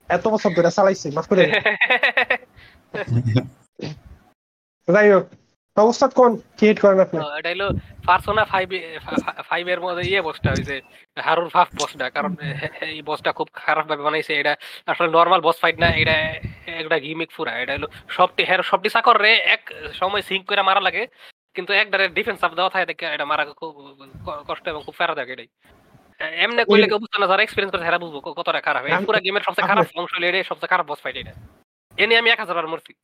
এত বছর ধরে চালাইছি মাফ করে যাই হোক অবস্থা কোন? কি হিট করেন আপনি। এটা হলো পার্সোনা ফাইভ ফাইভ এর মধ্যে ইয়ে বসটা হয়েছে হারুর ফাফ বসটা কারণ এই বসটা খুব খারাপ ভাবে বানাইছে এটা আসলে নর্মাল বস ফাইট না এটা একটা গিমিক পুরা এটা হলো সবটি হের সবটি চাকর রে এক সময় সিঙ্ক করে মারা লাগে কিন্তু একবারে ডিফেন্স আপ দেওয়া থাকে এটা মারা খুব কষ্ট এবং খুব ফেরা থাকে এটাই। এমনি করলে কেউ বুঝতো না যারা এক্সপিরিয়েন্স করে তারা বুঝব কতটা খারাপ। এই পুরো গেমের সবচেয়ে খারাপ অংশ হলো এটাই সবচেয়ে খারাপ বস ফাইট এটা। এনে আমি এক হাজার বার মরছি।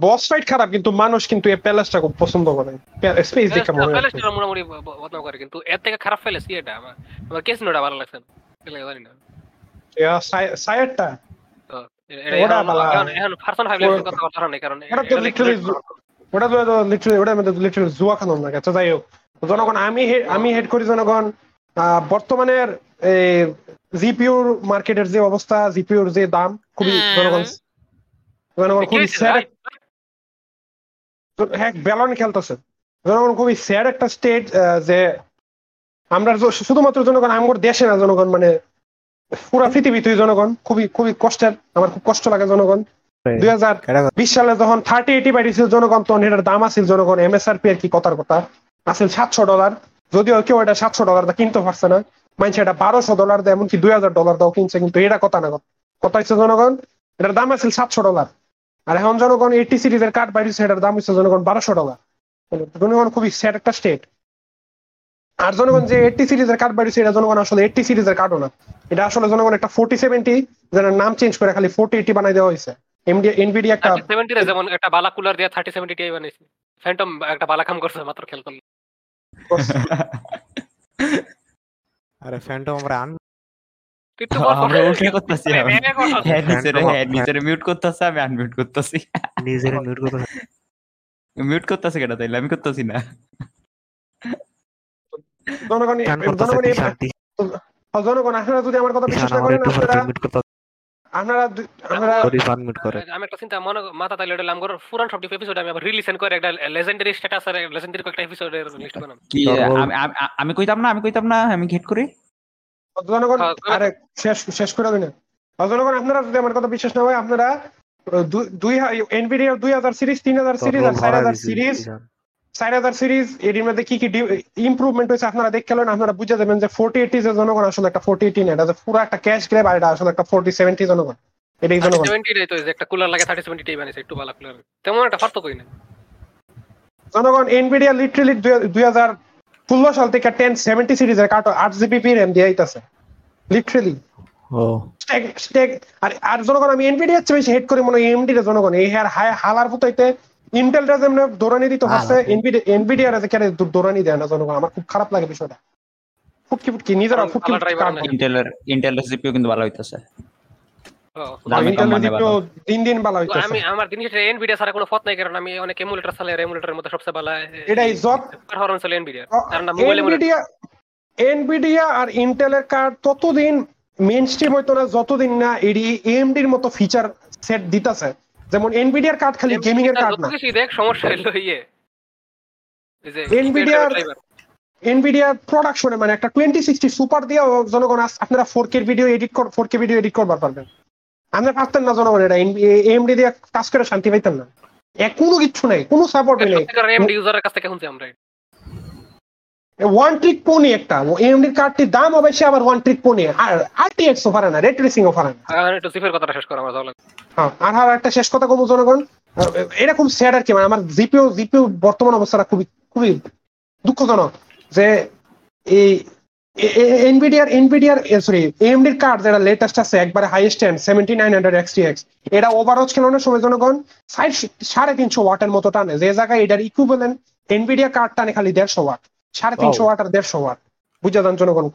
বস ফাইট খারাপ কিন্তু মানুষ কিন্তু এই প্যালেসটা খুব পছন্দ করে। স্পেস দেখে মনে হয় প্যালেস্টাইন মোটামুটি ব- ব- বদনাম করে কিন্তু এর থেকে খারাপ ফেলেছি এটা। আমার আমার কেসিনোটা ভালো লাগছে না। জানি না। ইয়া, সাই- সাইডটা তো এটা ওটা ভালো। এখন- এখন পার্সন ফাইভ কথা বলার নেই কারণ ওটা তো এটা literally লিটারালি ওটা তো লিটারালি ওটার মধ্যে লিটারালি জুয়া খানোর না আচ্ছা যাই হোক। জনগণ আমি হেড করি জনগণ। বর্তমানের জিপিউর মার্কেটের যে অবস্থা জিপিউর যে দাম খুবই জনগণ জনগণ খুবই স্যাড হ্যাঁ ব্যালন খেলতেছে। জনগণ খুবই স্যাড একটা স্টেট যে আমরা শুধুমাত্র জনগণ আমার দেশে না জনগণ মানে পুরা পৃথিবীতেই জনগণ খুবই খুবই কষ্টের আমার খুব কষ্ট লাগে জনগণ। দুই হাজার বিশ সালে যখন থার্টি এইটি পাইছিল জনগণ তখন এটার দাম আছিল জনগণ এমএসআরপি আর কি কথার কথা? আছিল সাতশো ডলার যদিও কেউ এটা সাতশো ডলার দা কিনতে পারছে না মানুষ এটা বারোশো ডলার দেয়, এমনকি দুই হাজার ডলার দাও, কিনছে কিন্তু এটা কথা না কথা হচ্ছে জনগণ, এটার দাম আছিল সাতশো ডলার আর এখন জনগণ এইটি সিরিজের কার্ড বাইরেছে এটার দাম হচ্ছে জনগণ বারোশো ডলার জনগণ খুবই স্যাড একটা স্টেট আর জনগণ যে এইটি সিরিজের কার্ড বাইরেছে এটা জনগণ আসলে এইটি সিরিজের কার্ডও না। এটা আসলে জনগণ একটা ফোর্টি সেভেন্টি যেটার নাম চেঞ্জ করে খালি ফোর্টি এইটি বানাই দেওয়া হয়েছে। এমডি এনবিডি একটা সেভেন্টি যেমন একটা বালা কুলার দিয়ে থার্টি সেভেন্টি টি বানাইছে। ফ্যান্টম একটা বালা কাম করছে মাত্র খেল করলে আরে ফ্যান্টম আমরা আন আমরা উল্টে করতেছি করতাছে। হ্যাঁ হ্যাঁ মিউট করতেছে আমি আনমিউট করতেছি। নিজের মিউট করতে মিউট করতেছে কেন তাইলে? আমি করতেছি না। জনগণ আপনারা যদি আমার কথা বিশ্বাস না করেন আপনারা মিউট আপনারা সরি করে। আমি একটা চিন্তা মনে মাথা তাইলে ওটা আমগর পুরান সব এপিসোড আমি আবার রিলিজেন করে একটা লেজেন্ডারি স্ট্যাটাস আর লেজেন্ডারি কয়েকটা এপিসোডের লিস্ট বানাম। কি আমি- আমি- আমি কইতাম না আমি কইতাম না আমি ঘেট করি। জনগণ হ্যাঁ, আরে শেষ শেষ করে দিন। জনগণ আপনারা যদি আমার কথা বিশ্বাস না হয় আপনারা দুই হাজার সিরিজ তিন হাজার সিরিজ আর চার হাজার সিরিজ চার হাজার সিরিজ এর মধ্যে কি কি ইমপ্রুভমেন্ট হয়েছে আপনারা দেখে গেলেন আপনারা বুঝে যাবেন যে ফোর্টি এইটি যে জনগণ আসলে একটা ফোর্টি এইটি এটা যে পুরো একটা ক্যাশ গ্রেব আর এটা আসলে একটা ফোর্টি সেভেন্টি জনগণ। এটাই জনগণ। তো একটা কুলার লাগে থার্টি সেভেন্টি টি বানাইছে একটু বালা কুলার তেমন একটা পার্থক্যই না জনগণ এনভিডিয়া লিটারেলি দুই হাজার ষোলো সাল থেকে টেন সেভেন্টি সিরিজের কাটো আট জিবি পি র্যাম দিয়ে আইতাছে। লিটারেলি আর আর জনগণ আমি এনভিডিয়া চেয়ে বেশি হেড করি মনে হয় এমডি জনগণ এই হার হায় হালার পুতাইতে ইন্টেলটা যেমন দৌড়ানি দিতে পারছে এনভিডিয়া এনভিডিয়া রে কেন দৌড়ানি দেয় না জনগণ? আমার খুব খারাপ লাগে বিষয়টা। ফুটকি ফুটকি নিজেরা ফুটকি। ইন্টেলের ইন্টেলের সিপিইউ কিন্তু ভালো হইতাছে। মানে ভালো। দিন দিন ভালো তো আমি আমার জিনিস এনভিডিয়া ছাড়া কোনো পথ নাই কারণ আমি অনেক এমুলেটর চালাই এমুলেটরের মধ্যে সবচেয়ে ভালো এটাই জব। পারফরম্যান্স হলো এনভিডিয়া কারণ মোবাইল এনভিডিয়া এনভিডিয়া আর ইন্টেলের কার্ড ততদিন মেন স্ট্রিম হইতো না যতদিন না এডি এএমডির মতো ফিচার সেট দিতাছে। যেমন এনভিডিয়ার কার্ড খালি গেমিং এর কার্ড না। দেখ সমস্যা হলো ইয়ে। driver। এনভিডিয়ার প্রোডাকশনে মানে একটা টোয়েন্টি সিক্সটি সুপার দিয়ে জনগণ আপনারা ফোর কে ভিডিও এডিট কর ফোর কে ভিডিও এডিট করবার পারবেন। আপনারা পারতেন না জনগণ এটা এমডি দিয়ে কাজ করে শান্তি পাইতাম না। এক কোনো কিছু নাই কোনো সাপোর্ট নেই। এমডি ইউজারের কাছ থেকে শুনছি আমরা। ওয়ান ট্রিক পোনি একটা। এমডির কার্ডটির দাম অবশ্যই আবার ওয়ান ট্রিক পোনি আর আরটিএক্স পারে না রেট রেসিং পারে না। এখন একটু সিফের কথাটা শেষ করা আমার ভালো লাগে হ্যাঁ, আর আর একটা শেষ কথা কমু জনগণ। এরকম স্যাড আর কি মানে আমার জিপিও জিপিও বর্তমান অবস্থাটা খুবই খুবই দুঃখজনক যে এই এনভিডিআর এনভিডিআর সরি এএমডির কার্ড যেটা লেটেস্ট আছে একবারে highest end seventy nine hundred XTX এটা ওভারওয়াচ খেলানোর সময় জনগণ সাড়ে তিনশো ওয়াটের মতো টানে। যে জায়গায় এটার ইকুইভ্যালেন্ট এনভিডিয়া কার্ড টানে খালি দেড়শো ওয়াট। সাড়ে তিনশো. ওয়াট আর দেড়শো ওয়াট। বুঝে যান জনগণ।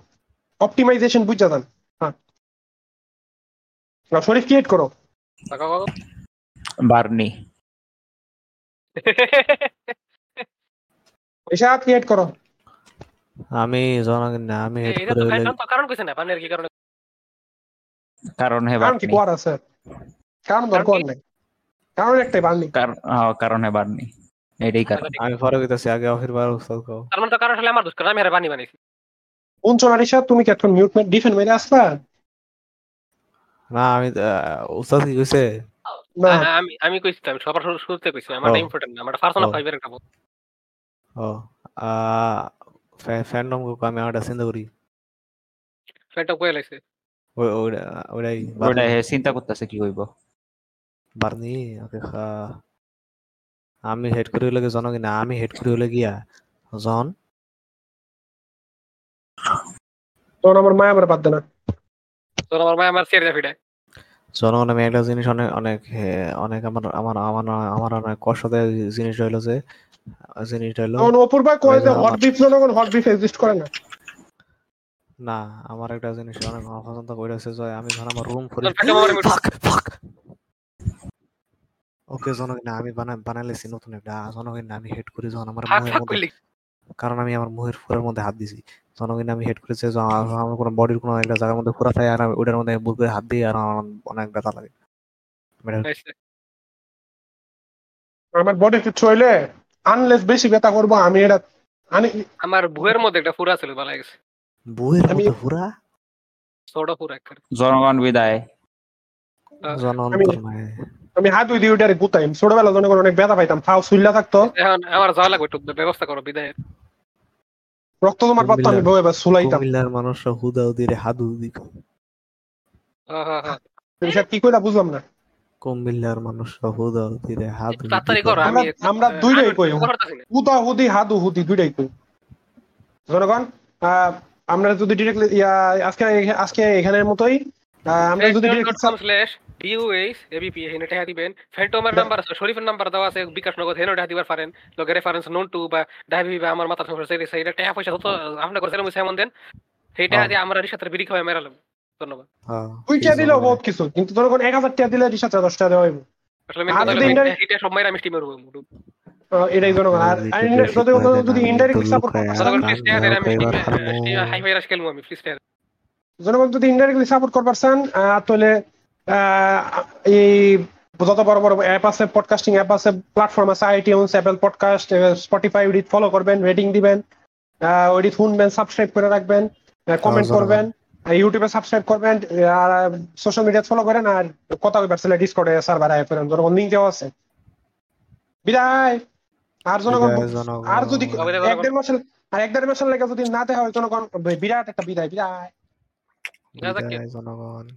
অপটিমাইজেশন বুঝা যান। হ্যাঁ। শরীফ ক্রিয়েট করো। বার্নি। পয়সা ক্রিয়েট করো। আমি জনগণ না আমি কারণ কইছে না পানের কি কারণে? কারণ হে কারণ কি কোয়ার আছে? কারণ দরকার? নেই। কারণ একটাই বার্নি। কারণ হ্যাঁ, কারণ হে বার্নি। এটাই কারণ। আমি পরে কইতাছি আগে অফির বার উস্তাদ কও। তার মানে তো কারণ হলে আমার দোষ কারণ আমি হেরে বানি বানাইছি কোন তুমি কি এখন মিউট ডিফেন্ড মেরে আসলা না আমি আহ, উস্তাদ কি কইছে? না। আমি আমি কইছি আমি সবার শুরু- শুরুতে কইছি আমার। ইম্পর্টেন্ট না আমার পার্সোনাল ও। ফাইভের একটা বল ও আ ফ্যান্ডম কো আমি আটা করি। সেটা কই লাইছে। ওই ওইটাই ওটা চিন্তা করতেছে কি বার্নি ওকে খা। আমি হেড করে হইলে জনগণ না আমি হেড করে হইলে গিয়া জন? তখন আমার মায়া আমার বাদ দে না। তোর আমার মায় আমার চেয়ারে ফিডায় জনগণ আমি একটা জিনিস অনেক অনেক অনেক আমার আমার আমার আমার অনেক কষ্ট দেয় জিনিস হইল যে জিনিসটা হইল তখন অপূর্বা কয় যে হট বিফ জনগণ হট বিফ এক্সিস্ট করে না। না আমার একটা জিনিস অনেক অপছন্দ করেছে যে আমি ধর আমার রুম তোর মিট- ফাক ফাক ওকে জনগণ না আমি বানা বানাইলেছি নতুন একটা জনগণ না আমি হেড করি যখন আমার মুখের মধ্যে কারণ আমি আমার মুখের ফুরের মধ্যে হাত দিছি। জনগণ আমি হেড করেছে যে আমার আমার কোনো বডির কোনো একটা জায়গার মধ্যে ফুরা থাকে আর আমি ওটার মধ্যে বুক করে হাত দিই আর আমার অনেক ব্যথা লাগে। আমার বডি কিছু হইলে আনলেস বেশি ব্যথা করব আমি এটা আনি আমার বুয়ের মধ্যে একটা ফুরা ছিল ভালো গেছে। আমি- মধ্যে ফুরা? ছোট ফুরা জনগণ বিদায়। জনগণ আমি- হাত দুই দিয়ে ওইটারে গুতাইম। ছোটবেলা জনগণ অনেক ব্যথা পাইতাম। ফাও সুইল্লা থাকতো। এখন আমার যাওয়া লাগবে একটু ব্যবস্থা করো বিদায়। রক্ত তোমার পারতো আমি বউ এবার সুলাইতাম। কুমিল্লার মানুষরা হুদা হুদিরে হাত হুদি হ্যাঁ তুমি স্যার কি কইলা বুঝলাম না। কুমিল্লার মানুষরা হুদা হুদিরে হাত তাড়াতাড়ি করো আমরা- আমি আমরা দুইটাই কই। হুদা হুদি হাদু হুদি দুইটাই কই। জনগণ আহ, আমরা যদি ডিরেক্টলি আজকে আজকে এখানের মতোই আহ, আমরা যদি ডিরেক্ট স্ল্যাশ ডিউএইচ এবিপি এখানে টাকা দিবেন ফ্যান্টমের নাম্বার আছে শরীফের নাম্বার দেওয়া আছে বিকাশ নগদ হেনো টাকা দিবার পারেন। লগে রেফারেন্স নোন টু বা ডাইবি বা আমার মাথা সমস্যা সেই সেইটা টাকা পয়সা তো আপনি করছেন মুছে এমন দেন সেই টাকা দিয়ে আমরা সাথে বিড়ি খাওয়া মেরালাম। ধন্যবাদ। হ্যাঁ, দুই টাকা দিলেও বহুত কিছু কিন্তু জনগণ এক হাজার টাকা দিলে রিসার্চ দশ টাকা দেওয়া হইব। আসলে এটা সব মাইরা মিষ্টি মেরবো এটাই আর যদি ইনডাইরেক্টলি সাপোর্ট জনগণ টাকা জনগণ যদি ইনডাইরেক্টলি সাপোর্ট করবার চান তাহলে এই যত বড় বড় অ্যাপ আছে পডকাস্টিং অ্যাপ আছে প্ল্যাটফর্ম আছে আইটিউনস অ্যাপল পডকাস্ট স্পটিফাই ওডিট ফলো করবেন রেটিং দিবেন ওডিট শুনবেন সাবস্ক্রাইব করে রাখবেন কমেন্ট করবেন ইউটিউবে সাবস্ক্রাইব করবেন আর সোশ্যাল মিডিয়া ফলো করেন আর কথা কইবার ছেলে ডিসকর্ডে সার্ভার আয় করেন জনগণ লিঙ্ক দেওয়া আছে। বিদায়। আর জনগণ আর যদি এক দেড় মাসের আর এক দেড় মাসের লেগে যদি না দেখা হয় জনগণ বিরাট একটা বিদায় বিদায়। বিদায় জনগণ।